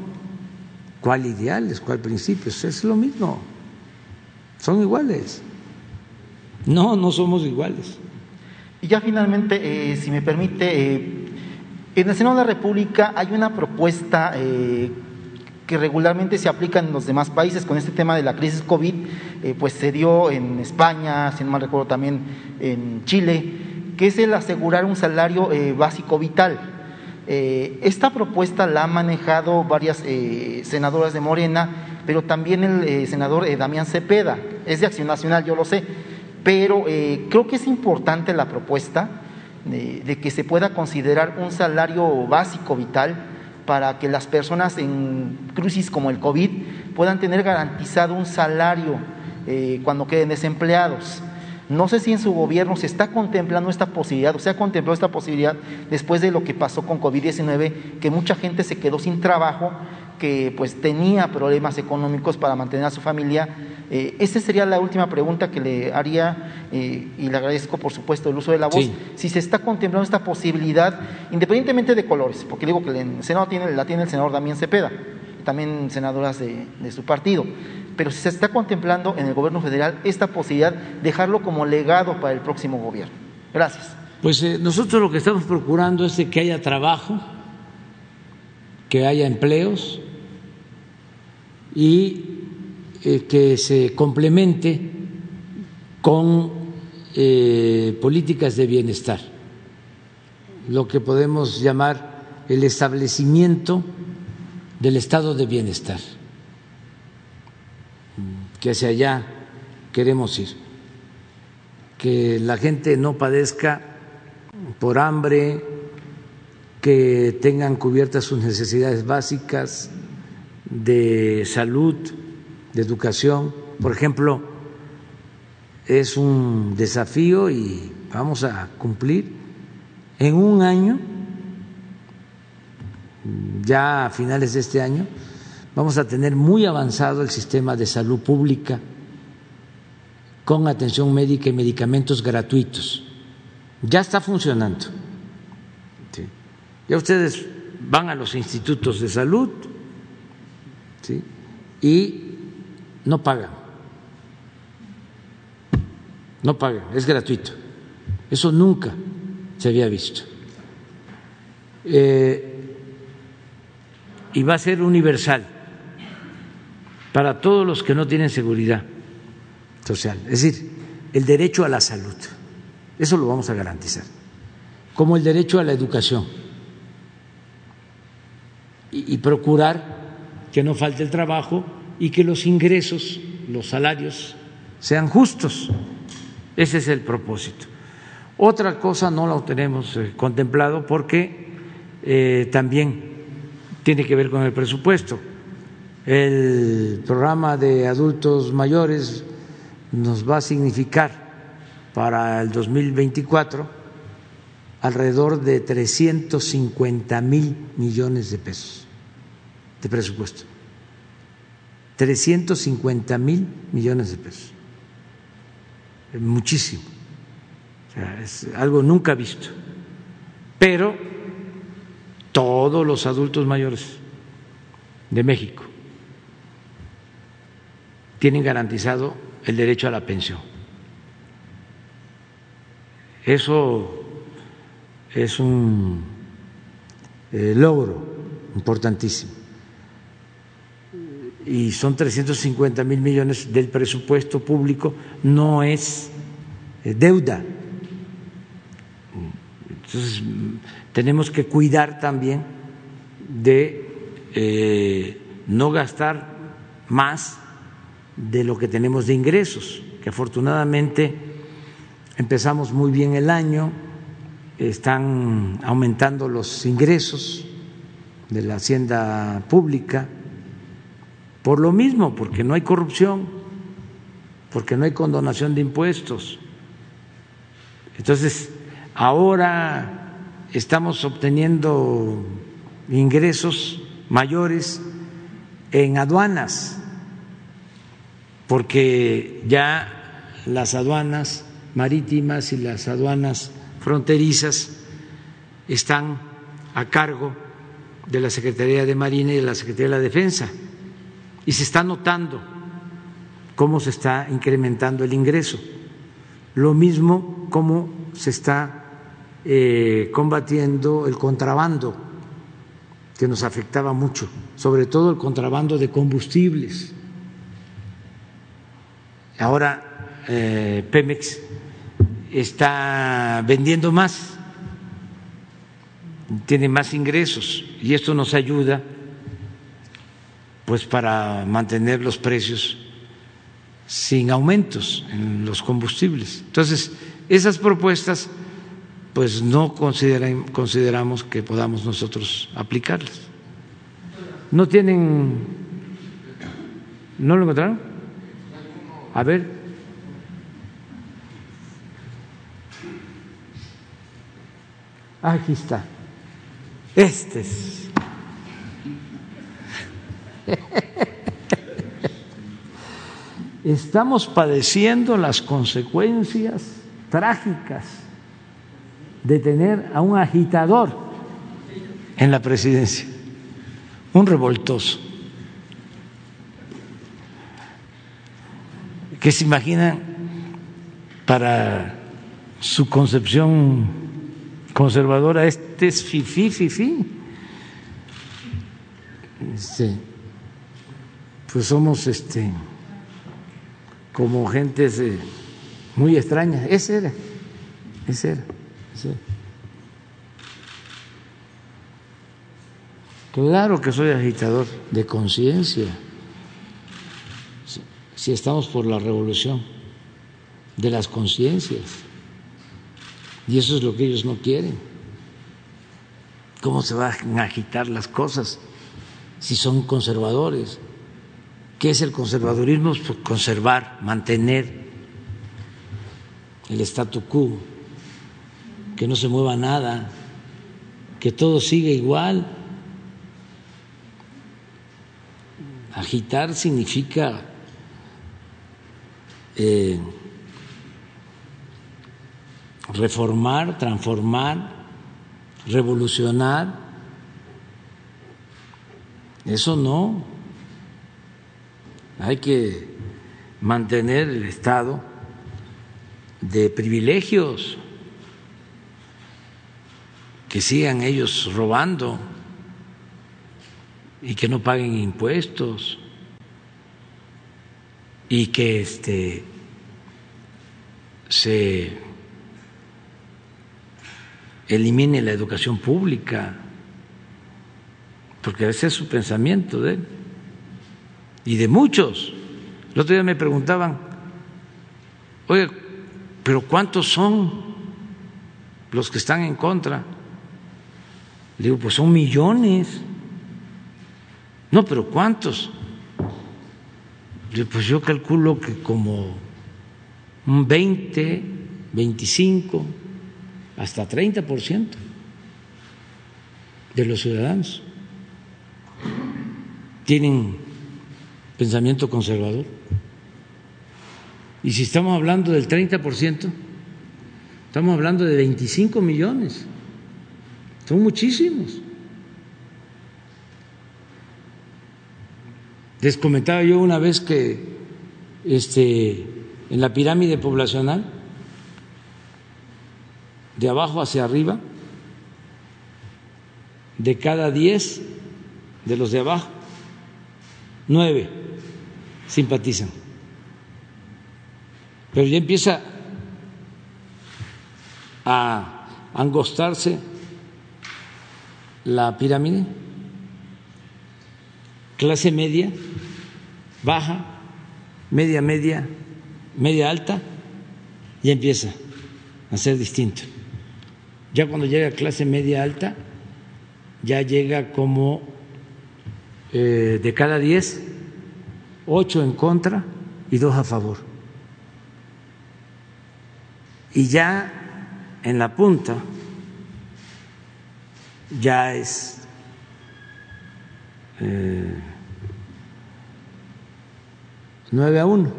¿cuál ideales, cuál principios? Es lo mismo son iguales. No, no somos iguales. Y ya finalmente, eh, si me permite, eh, en el Senado de la República hay una propuesta eh, que regularmente se aplica en los demás países. Con este tema de la crisis COVID, pues se dio en España, si no mal recuerdo también en Chile, que es el asegurar un salario básico vital. esta propuesta la han manejado varias senadoras de Morena, pero también el senador Damián Cepeda, es de Acción Nacional, yo lo sé, pero eh, creo que es importante la propuesta de, que se pueda considerar un salario básico vital para que las personas en crisis como el COVID puedan tener garantizado un salario eh, cuando queden desempleados. No sé si en su gobierno se está contemplando esta posibilidad o se ha contemplado esta posibilidad después de lo que pasó con COVID-19, que mucha gente se quedó sin trabajo que pues tenía problemas económicos para mantener a su familia. Eh, esa sería la última pregunta que le haría eh, y le agradezco por supuesto el uso de la voz. Si se está contemplando esta posibilidad, independientemente de colores, porque digo que el Senado tiene, la tiene el senador Damián Cepeda, también senadoras de, su partido, pero si se está contemplando en el gobierno federal esta posibilidad, dejarlo como legado para el próximo gobierno. Gracias. Pues eh, nosotros lo que estamos procurando es que haya trabajo, que haya empleos, y eh, que se complemente con eh, políticas de bienestar, lo que podemos llamar el establecimiento del estado de bienestar, que hacia allá queremos ir, que la gente no padezca por hambre, que tengan cubiertas sus necesidades básicas, de salud, de educación. Por ejemplo, es un desafío y vamos a cumplir en un año, ya a finales de este año, vamos a tener muy avanzado el sistema de salud pública con atención médica y medicamentos gratuitos. Ya está funcionando. Ya ustedes van a los institutos de salud, y no pagan. No pagan, es gratuito. Eso nunca se había visto. Eh, y va a ser universal para todos los que no tienen seguridad social. Es decir, el derecho a la salud. Eso lo vamos a garantizar. Como el derecho a la educación. Y, y procurar que no falte el trabajo y que los ingresos, los salarios, sean justos. Ese es el propósito. Otra cosa no lo tenemos eh, contemplado porque eh, también tiene que ver con el presupuesto. El programa de adultos mayores nos va a significar para el 2024 alrededor de 350 mil millones de pesos de presupuesto. 350 mil millones de pesos. Muchísimo. es algo nunca visto. Pero todos los adultos mayores de México tienen garantizado el derecho a la pensión. Eso es un eh, logro importantísimo. Y son 350 mil millones del presupuesto público, no es eh, deuda. Entonces, tenemos que cuidar también de eh, no gastar más de lo que tenemos de ingresos, que afortunadamente empezamos muy bien el año, están aumentando los ingresos de la hacienda pública, por lo mismo, porque no hay corrupción, porque no hay condonación de impuestos. Entonces, ahora estamos obteniendo ingresos mayores en aduanas, porque ya las aduanas marítimas y las aduanas fronterizas están a cargo de la Secretaría de Marina y de la Secretaría de la Defensa y se está notando cómo se está incrementando el ingreso. Lo mismo como se está eh, combatiendo el contrabando, que nos afectaba mucho, sobre todo el contrabando de combustibles. Ahora eh, Pemex está vendiendo más, tiene más ingresos y esto nos ayuda pues para mantener los precios sin aumentos en los combustibles. Entonces, esas propuestas pues no consideramos que podamos nosotros aplicarlas. ¿No tienen... ¿No lo encontraron? A ver. Aquí está. Este es. Estamos padeciendo las consecuencias trágicas de tener a un agitador en la presidencia, un revoltoso, que se imaginan para su concepción conservadora, este es fifí, fifí. Este, pues somos este como gentes muy extrañas. Ese era, ese era, ese era. Claro que soy agitador de conciencia. Si estamos por la revolución de las conciencias. Y eso es lo que ellos no quieren. ¿Cómo se van a agitar las cosas si son conservadores? ¿Qué es el conservadurismo? Conservar, mantener el statu quo, que no se mueva nada, que todo siga igual. Agitar significa eh, reformar, transformar, revolucionar. Eso no hay que mantener el estado de privilegios, que sigan ellos robando y que no paguen impuestos y que este se elimine la educación pública, porque ese es su pensamiento de él y de muchos. El otro día me preguntaban, oye, pero ¿cuántos son los que están en contra? Le digo, pues son millones. No, pero ¿cuántos? Le digo, pues yo calculo que como un 20, 25, hasta 30% de los ciudadanos tienen pensamiento conservador. Y si estamos hablando del 30%, estamos hablando de 25 millones. Son muchísimos. Les comentaba yo una vez que este, en la pirámide poblacional, de abajo hacia arriba, de cada 10 de los de abajo, nueve simpatizan. Pero ya empieza a angostarse la pirámide, clase media, baja, media media, media alta, ya empieza a ser distinto. Ya cuando llega a clase media alta, ya llega como eh, de cada diez, ocho en contra y dos a favor. Y ya en la punta ya es eh, nueve a uno.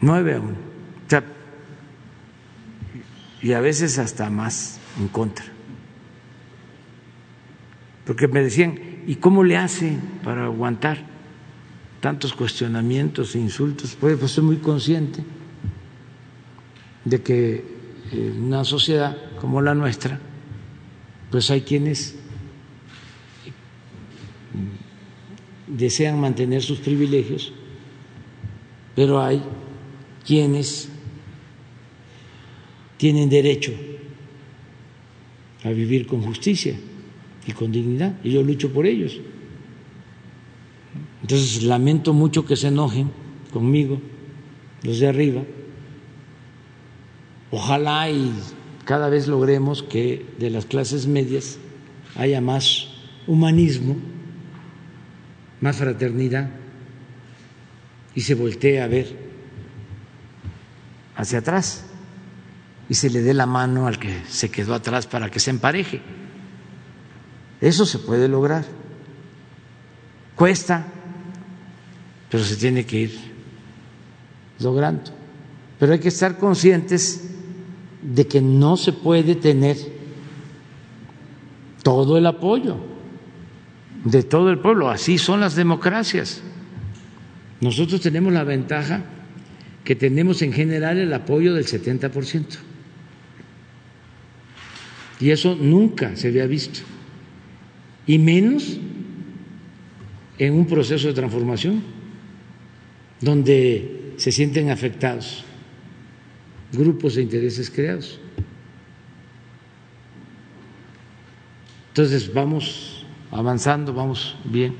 Nueve a uno. y a veces hasta más en contra. Porque me decían, ¿y cómo le hace para aguantar tantos cuestionamientos e insultos? Pues, pues muy consciente de que en una sociedad como la nuestra, pues hay quienes desean mantener sus privilegios, pero hay quienes tienen derecho a vivir con justicia y con dignidad, y yo lucho por ellos. Entonces lamento mucho que se enojen conmigo los de arriba. Ojalá y cada vez logremos que de las clases medias haya más humanismo, más fraternidad y se voltee a ver hacia atrás y se le dé la mano al que se quedó atrás para que se empareje. Eso se puede lograr. Cuesta, pero se tiene que ir logrando. Pero hay que estar conscientes de que no se puede tener todo el apoyo de todo el pueblo. Así son las democracias. Nosotros tenemos la ventaja que tenemos en general el apoyo del 70%. Y eso nunca se había visto. Y menos en un proceso de transformación donde se sienten afectados grupos de intereses creados. Entonces vamos avanzando, vamos bien.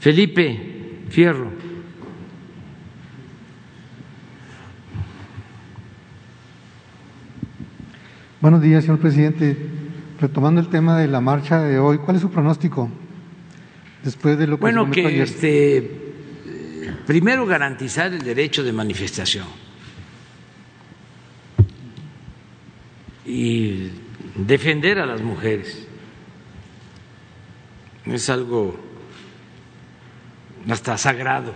Felipe Fierro. Buenos días, señor presidente. Retomando el tema de la marcha de hoy, ¿cuál es su pronóstico después de lo que bueno que este primero garantizar el derecho de manifestación. Y defender a las mujeres. Es algo hasta sagrado.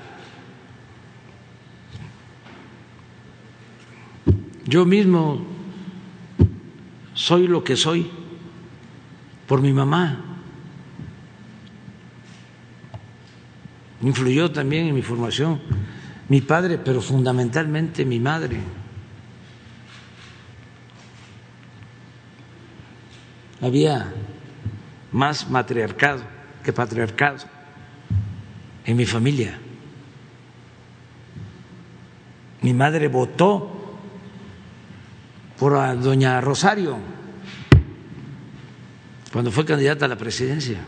Yo mismo soy lo que soy por mi mamá. Influyó también en mi formación mi padre, pero fundamentalmente mi madre. Había más matriarcado que patriarcado en mi familia. Mi madre votó por a doña Rosario cuando fue candidata a la presidencia.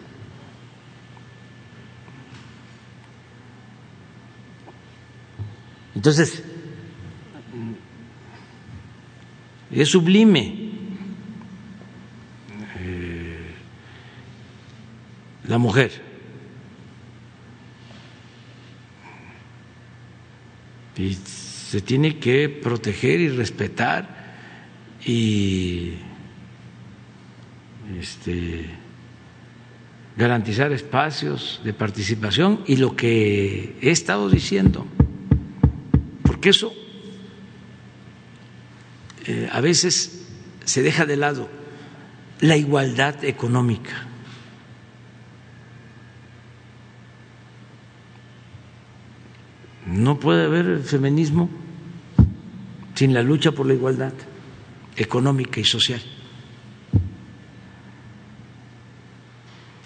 Entonces, es sublime eh, la mujer. Y se tiene que proteger y respetar y este, garantizar espacios de participación y lo que he estado diciendo, porque eso eh, a veces se deja de lado la igualdad económica. No puede haber feminismo sin la lucha por la igualdad económica y social.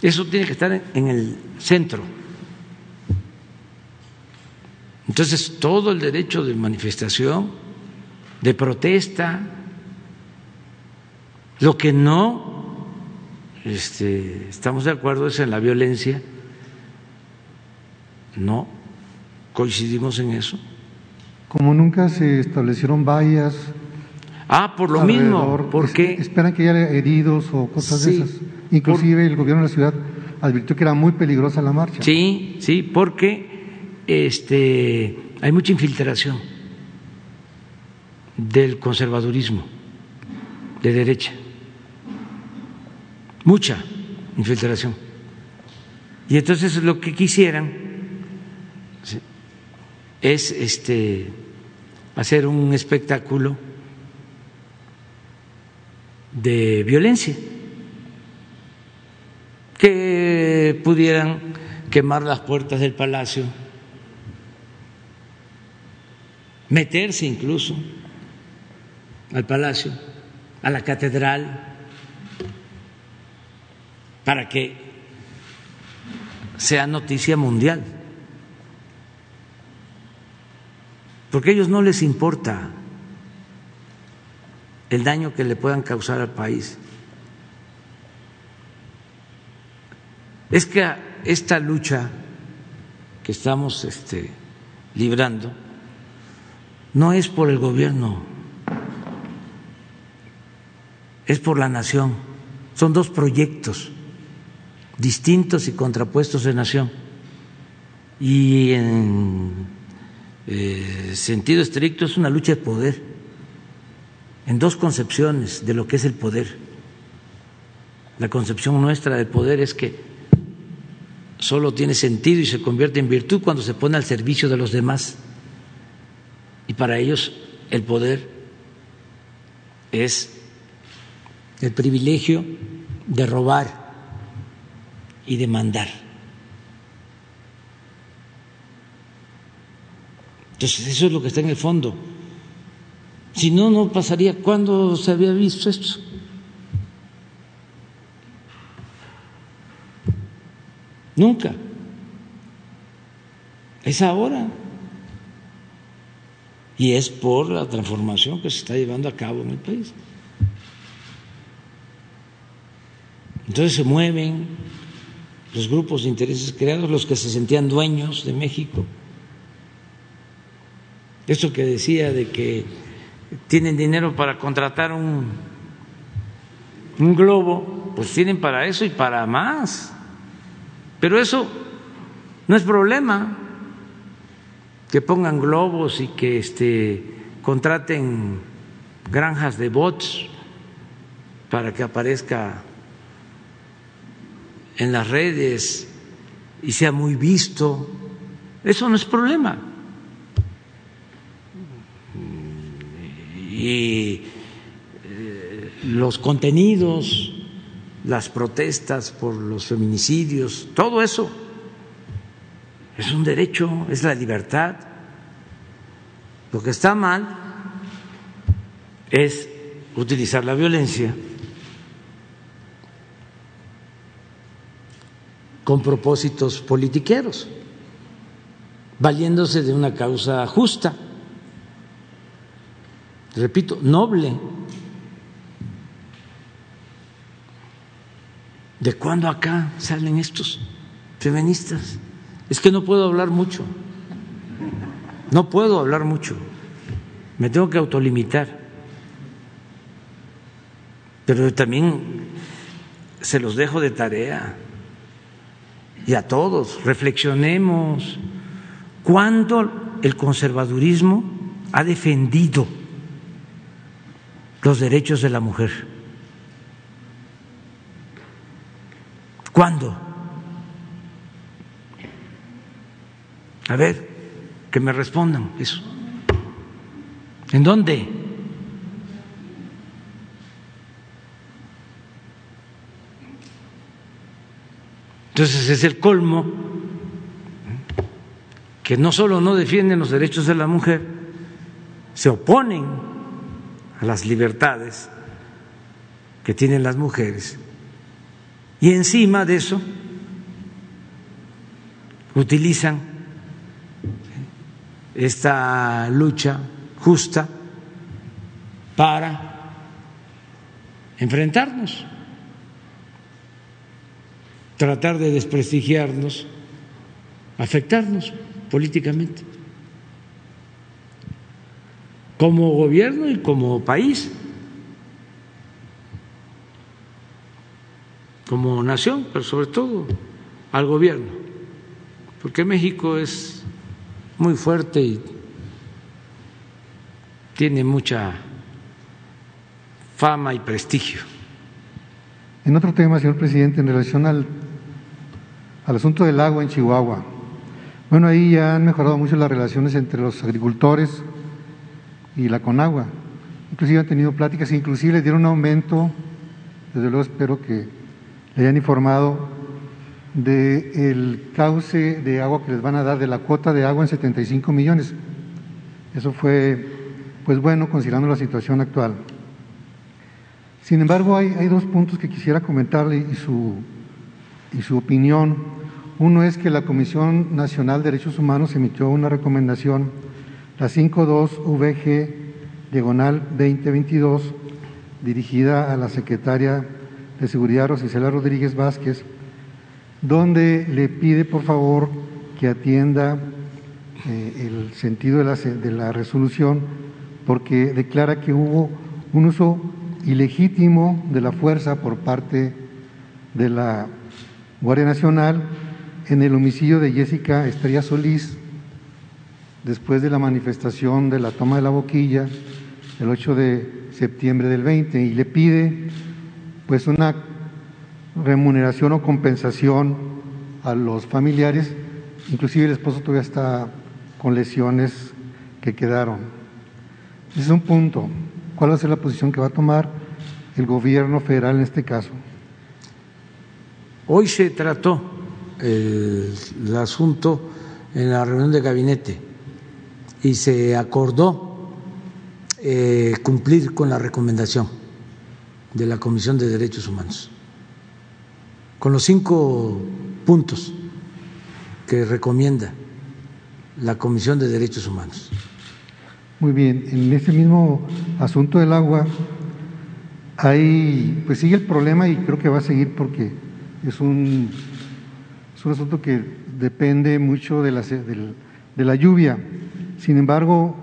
Eso tiene que estar en el centro. Entonces, todo el derecho de manifestación, de protesta, lo que no este, estamos de acuerdo es en la violencia, no coincidimos en eso. Como nunca se establecieron vallas. Ah, por lo mismo, porque esperan que haya heridos o cosas de esas. Inclusive el gobierno de la ciudad advirtió que era muy peligrosa la marcha. Sí, sí, porque este hay mucha infiltración del conservadurismo de derecha. Mucha infiltración. Y entonces lo que quisieran es este hacer un espectáculo de violencia, que pudieran quemar las puertas del palacio, meterse incluso al palacio, a la catedral, para que sea noticia mundial. Porque a ellos no les importa el daño que le puedan causar al país. Es que esta lucha que estamos este, librando no es por el gobierno, es por la nación. Son dos proyectos distintos y contrapuestos de nación. Y en eh, sentido estricto es una lucha de poder, en dos concepciones de lo que es el poder. La concepción nuestra del poder es que solo tiene sentido y se convierte en virtud cuando se pone al servicio de los demás. Y para ellos el poder es el privilegio de robar y de mandar. Entonces, eso es lo que está en el fondo. Si no, no pasaría. ¿Cuándo se había visto esto? Nunca. Es ahora. Y es por la transformación que se está llevando a cabo en el país. Entonces se mueven los grupos de intereses creados, los que se sentían dueños de México. Eso que decía de que tienen dinero para contratar un, un globo, pues tienen para eso y para más. Pero eso no es problema que pongan globos y que este, contraten granjas de bots para que aparezca en las redes y sea muy visto. Eso no es problema. Y eh, los contenidos, las protestas por los feminicidios, todo eso es un derecho, es la libertad. Lo que está mal es utilizar la violencia con propósitos politiqueros, valiéndose de una causa justa, repito, noble. ¿De cuándo acá salen estos feministas? Es que no puedo hablar mucho, no puedo hablar mucho, me tengo que autolimitar, pero también se los dejo de tarea. Y a todos, reflexionemos. Cuándo el conservadurismo ha defendido los derechos de la mujer. ¿Cuándo? A ver, que me respondan eso. ¿En dónde? Entonces es el colmo que no solo no defienden los derechos de la mujer, se oponen las libertades que tienen las mujeres. Y encima de eso utilizan esta lucha justa para enfrentarnos, tratar de desprestigiarnos, afectarnos políticamente, como gobierno y como país, como nación, pero sobre todo al gobierno, porque México es muy fuerte y tiene mucha fama y prestigio. En otro tema, señor presidente, en relación al, al asunto del agua en Chihuahua, bueno, ahí ya han mejorado mucho las relaciones entre los agricultores y la Conagua. Inclusive han tenido pláticas, inclusive les dieron un aumento, desde luego espero que le hayan informado del cauce de agua que les van a dar, de la cuota de agua en 75 millones. Eso fue, pues bueno, considerando la situación actual. Sin embargo, hay, hay dos puntos que quisiera comentarle y su, y su opinión. Uno es que la Comisión Nacional de Derechos Humanos emitió una recomendación, la 52 VG diagonal 2022, dirigida a la secretaria de Seguridad Rosicela Rodríguez Vázquez, donde le pide por favor que atienda eh, el sentido de la, de la resolución porque declara que hubo un uso ilegítimo de la fuerza por parte de la Guardia Nacional en el homicidio de Jessica Estrella Solís después de la manifestación de la toma de la boquilla el 8 de septiembre del 20 y le pide pues una remuneración o compensación a los familiares, inclusive el esposo todavía está con lesiones que quedaron. Ese es un punto. ¿Cuál va a ser la posición que va a tomar el gobierno federal en este caso? Hoy se trató el, el asunto en la reunión de gabinete y se acordó eh, cumplir con la recomendación de la Comisión de Derechos Humanos con los cinco puntos que recomienda la Comisión de Derechos Humanos. Muy bien, en este mismo asunto del agua, hay, pues sigue el problema y creo que va a seguir porque es un, es un asunto que depende mucho de la, de la lluvia. Sin embargo,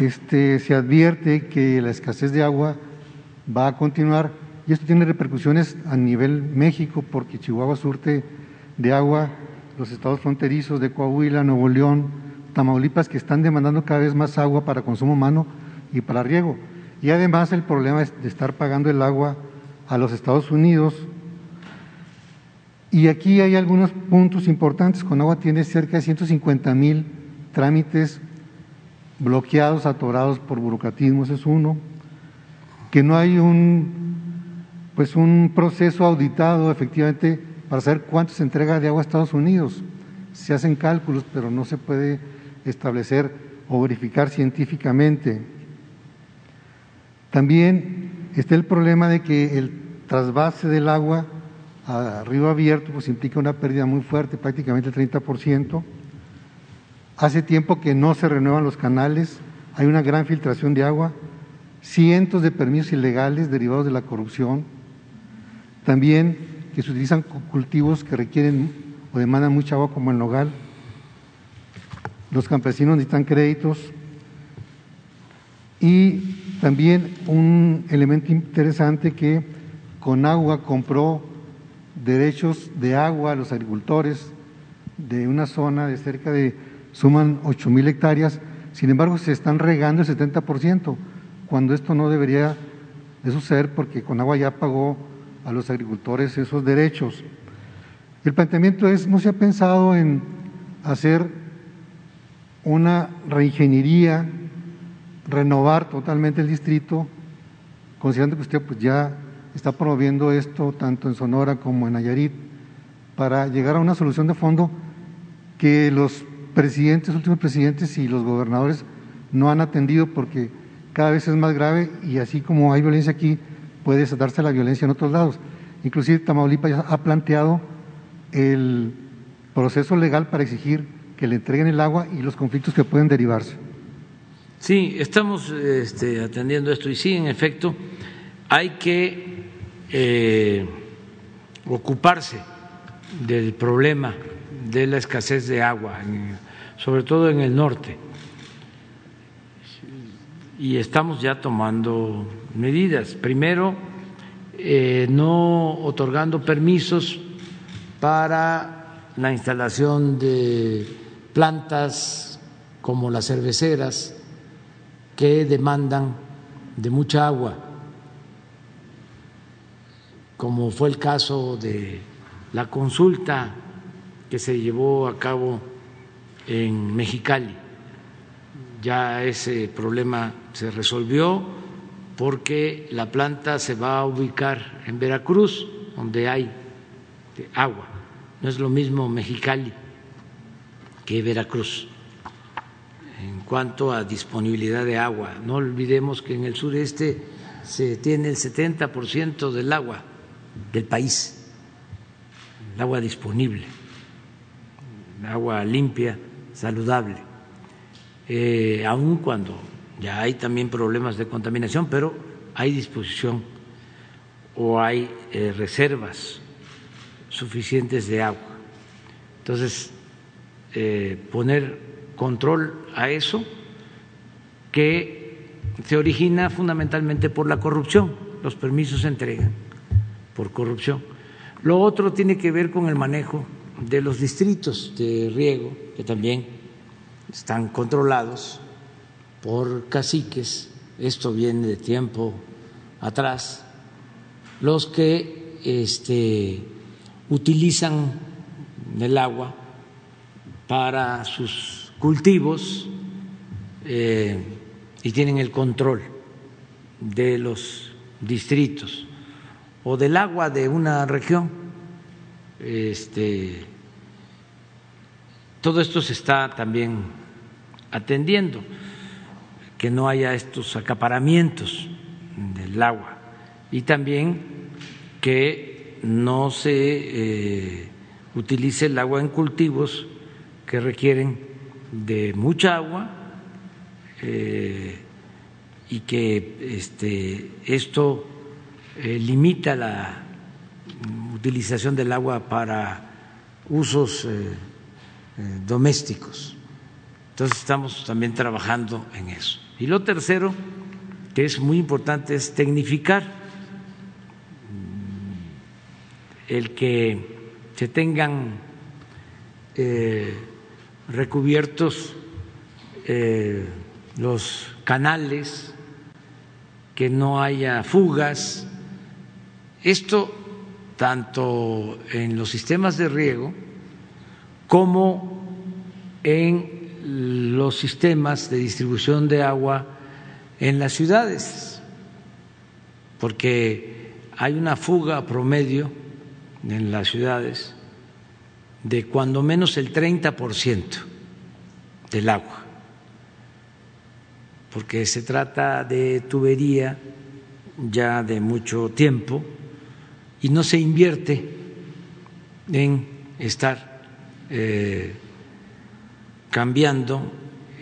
este, se advierte que la escasez de agua va a continuar y esto tiene repercusiones a nivel México porque Chihuahua surte de agua los estados fronterizos de Coahuila, Nuevo León, Tamaulipas, que están demandando cada vez más agua para consumo humano y para riego. Y además el problema es de estar pagando el agua a los Estados Unidos. Y aquí hay algunos puntos importantes. Conagua tiene cerca de 150 mil trámites bloqueados, atorados por burocratismo, ese es uno. Que no hay un pues un proceso auditado efectivamente para saber cuánto se entrega de agua a Estados Unidos. Se hacen cálculos, pero no se puede establecer o verificar científicamente. También está el problema de que el trasvase del agua a río abierto pues implica una pérdida muy fuerte, prácticamente el 30%. Hace tiempo que no se renuevan los canales, hay una gran filtración de agua, cientos de permisos ilegales derivados de la corrupción también que se utilizan cultivos que requieren o demandan mucha agua como el nogal. Los campesinos necesitan créditos. Y también un elemento interesante que Conagua compró derechos de agua a los agricultores de una zona de cerca de, suman 8 mil hectáreas, sin embargo se están regando el 70%, cuando esto no debería de suceder porque Conagua ya pagó a los agricultores esos derechos. El planteamiento es, no se ha pensado en hacer una reingeniería, renovar totalmente el distrito, considerando que usted pues, ya está promoviendo esto tanto en Sonora como en Nayarit, para llegar a una solución de fondo que los presidentes, últimos presidentes y los gobernadores no han atendido porque cada vez es más grave y así como hay violencia aquí, puede desatarse la violencia en otros lados. Inclusive Tamaulipas ya ha planteado el proceso legal para exigir que le entreguen el agua y los conflictos que pueden derivarse. Sí, estamos este, atendiendo esto y sí, en efecto, hay que eh, ocuparse del problema de la escasez de agua, sobre todo en el norte. Y estamos ya tomando medidas. Primero, eh, no otorgando permisos para la instalación de plantas como las cerveceras que demandan de mucha agua, como fue el caso de la consulta que se llevó a cabo en Mexicali. Ya ese problema se resolvió porque la planta se va a ubicar en Veracruz, donde hay agua. No es lo mismo Mexicali que Veracruz en cuanto a disponibilidad de agua. No olvidemos que en el sureste se tiene el 70% del agua del país, el agua disponible agua limpia, saludable, eh, aun cuando ya hay también problemas de contaminación, pero hay disposición o hay eh, reservas suficientes de agua. Entonces, eh, poner control a eso que se origina fundamentalmente por la corrupción. Los permisos se entregan por corrupción. Lo otro tiene que ver con el manejo de los distritos de riego, que también están controlados por caciques, esto viene de tiempo atrás, los que este, utilizan el agua para sus cultivos eh, y tienen el control de los distritos o del agua de una región este, todo esto se está también atendiendo, que no haya estos acaparamientos del agua y también que no se eh, utilice el agua en cultivos que requieren de mucha agua eh, y que este, esto eh, limita la utilización del agua para usos domésticos. Entonces estamos también trabajando en eso. Y lo tercero, que es muy importante, es tecnificar mm, el que se tengan eh, recubiertos los canales, que no haya fugas. Esto tanto en los sistemas de riego como en los sistemas de distribución de agua en las ciudades, porque hay una fuga promedio en las ciudades de cuando menos el 30% del agua, porque se trata de tubería ya de mucho tiempo y no se invierte en estar eh, cambiando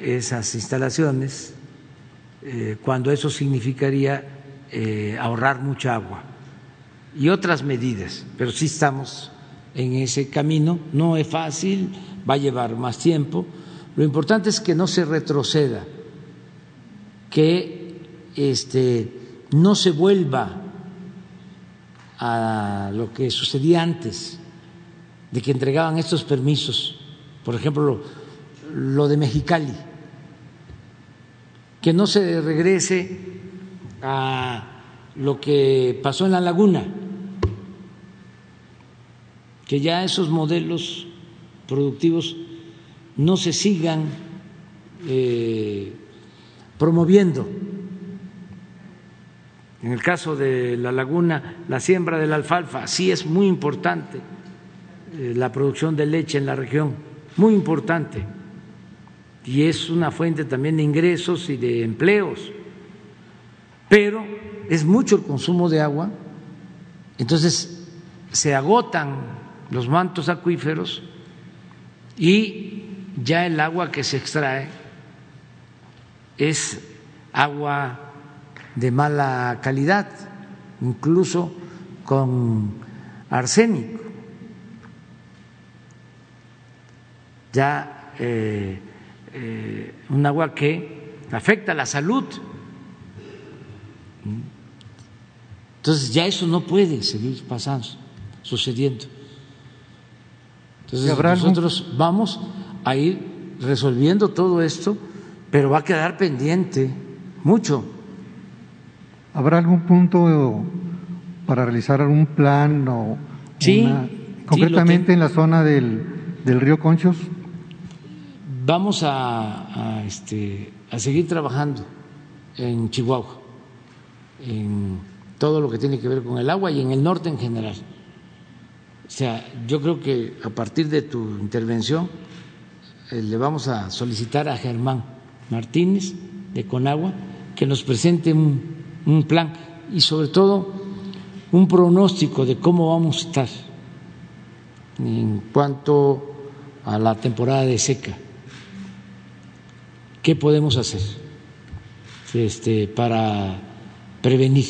esas instalaciones eh, cuando eso significaría eh, ahorrar mucha agua y otras medidas, pero sí estamos en ese camino, no es fácil, va a llevar más tiempo. Lo importante es que no se retroceda, que este, no se vuelva a lo que sucedía antes de que entregaban estos permisos, por ejemplo, lo, de Mexicali, que no se regrese a lo que pasó en la laguna, que ya esos modelos productivos no se sigan eh, promoviendo. En el caso de la laguna, la siembra de la alfalfa, sí es muy importante la producción de leche en la región, muy importante. Y es una fuente también de ingresos y de empleos. Pero es mucho el consumo de agua, entonces se agotan los mantos acuíferos y ya el agua que se extrae es agua de mala calidad, incluso con arsénico. Ya eh, eh, un agua que afecta la salud. Entonces ya eso no puede seguir pasando, sucediendo. Entonces nosotros vamos a ir resolviendo todo esto, pero va a quedar pendiente mucho. ¿Habrá algún punto para realizar algún plan o sí, concretamente en la zona del, del, río Conchos? Vamos a, este, a seguir trabajando en Chihuahua, en todo lo que tiene que ver con el agua y en el norte en general. O sea, yo creo que a partir de tu intervención eh, le vamos a solicitar a Germán Martínez de Conagua que nos presente un plan y sobre todo un pronóstico de cómo vamos a estar en cuanto a la temporada de seca. ¿Qué podemos hacer este, para prevenir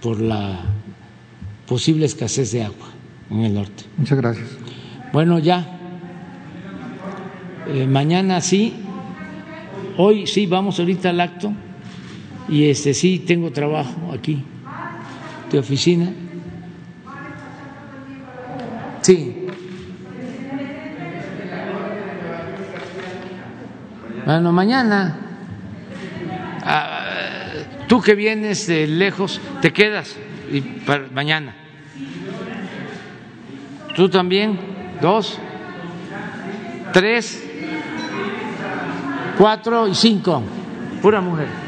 por la posible escasez de agua en el norte? Muchas gracias. Bueno, ya. Eh, mañana sí. Hoy sí, vamos ahorita al acto. Y este sí tengo trabajo aquí de oficina. Sí. Bueno, mañana. Ah, tú que vienes de lejos, te quedas y para mañana. Tú también, dos, tres, cuatro y cinco. Pura mujer.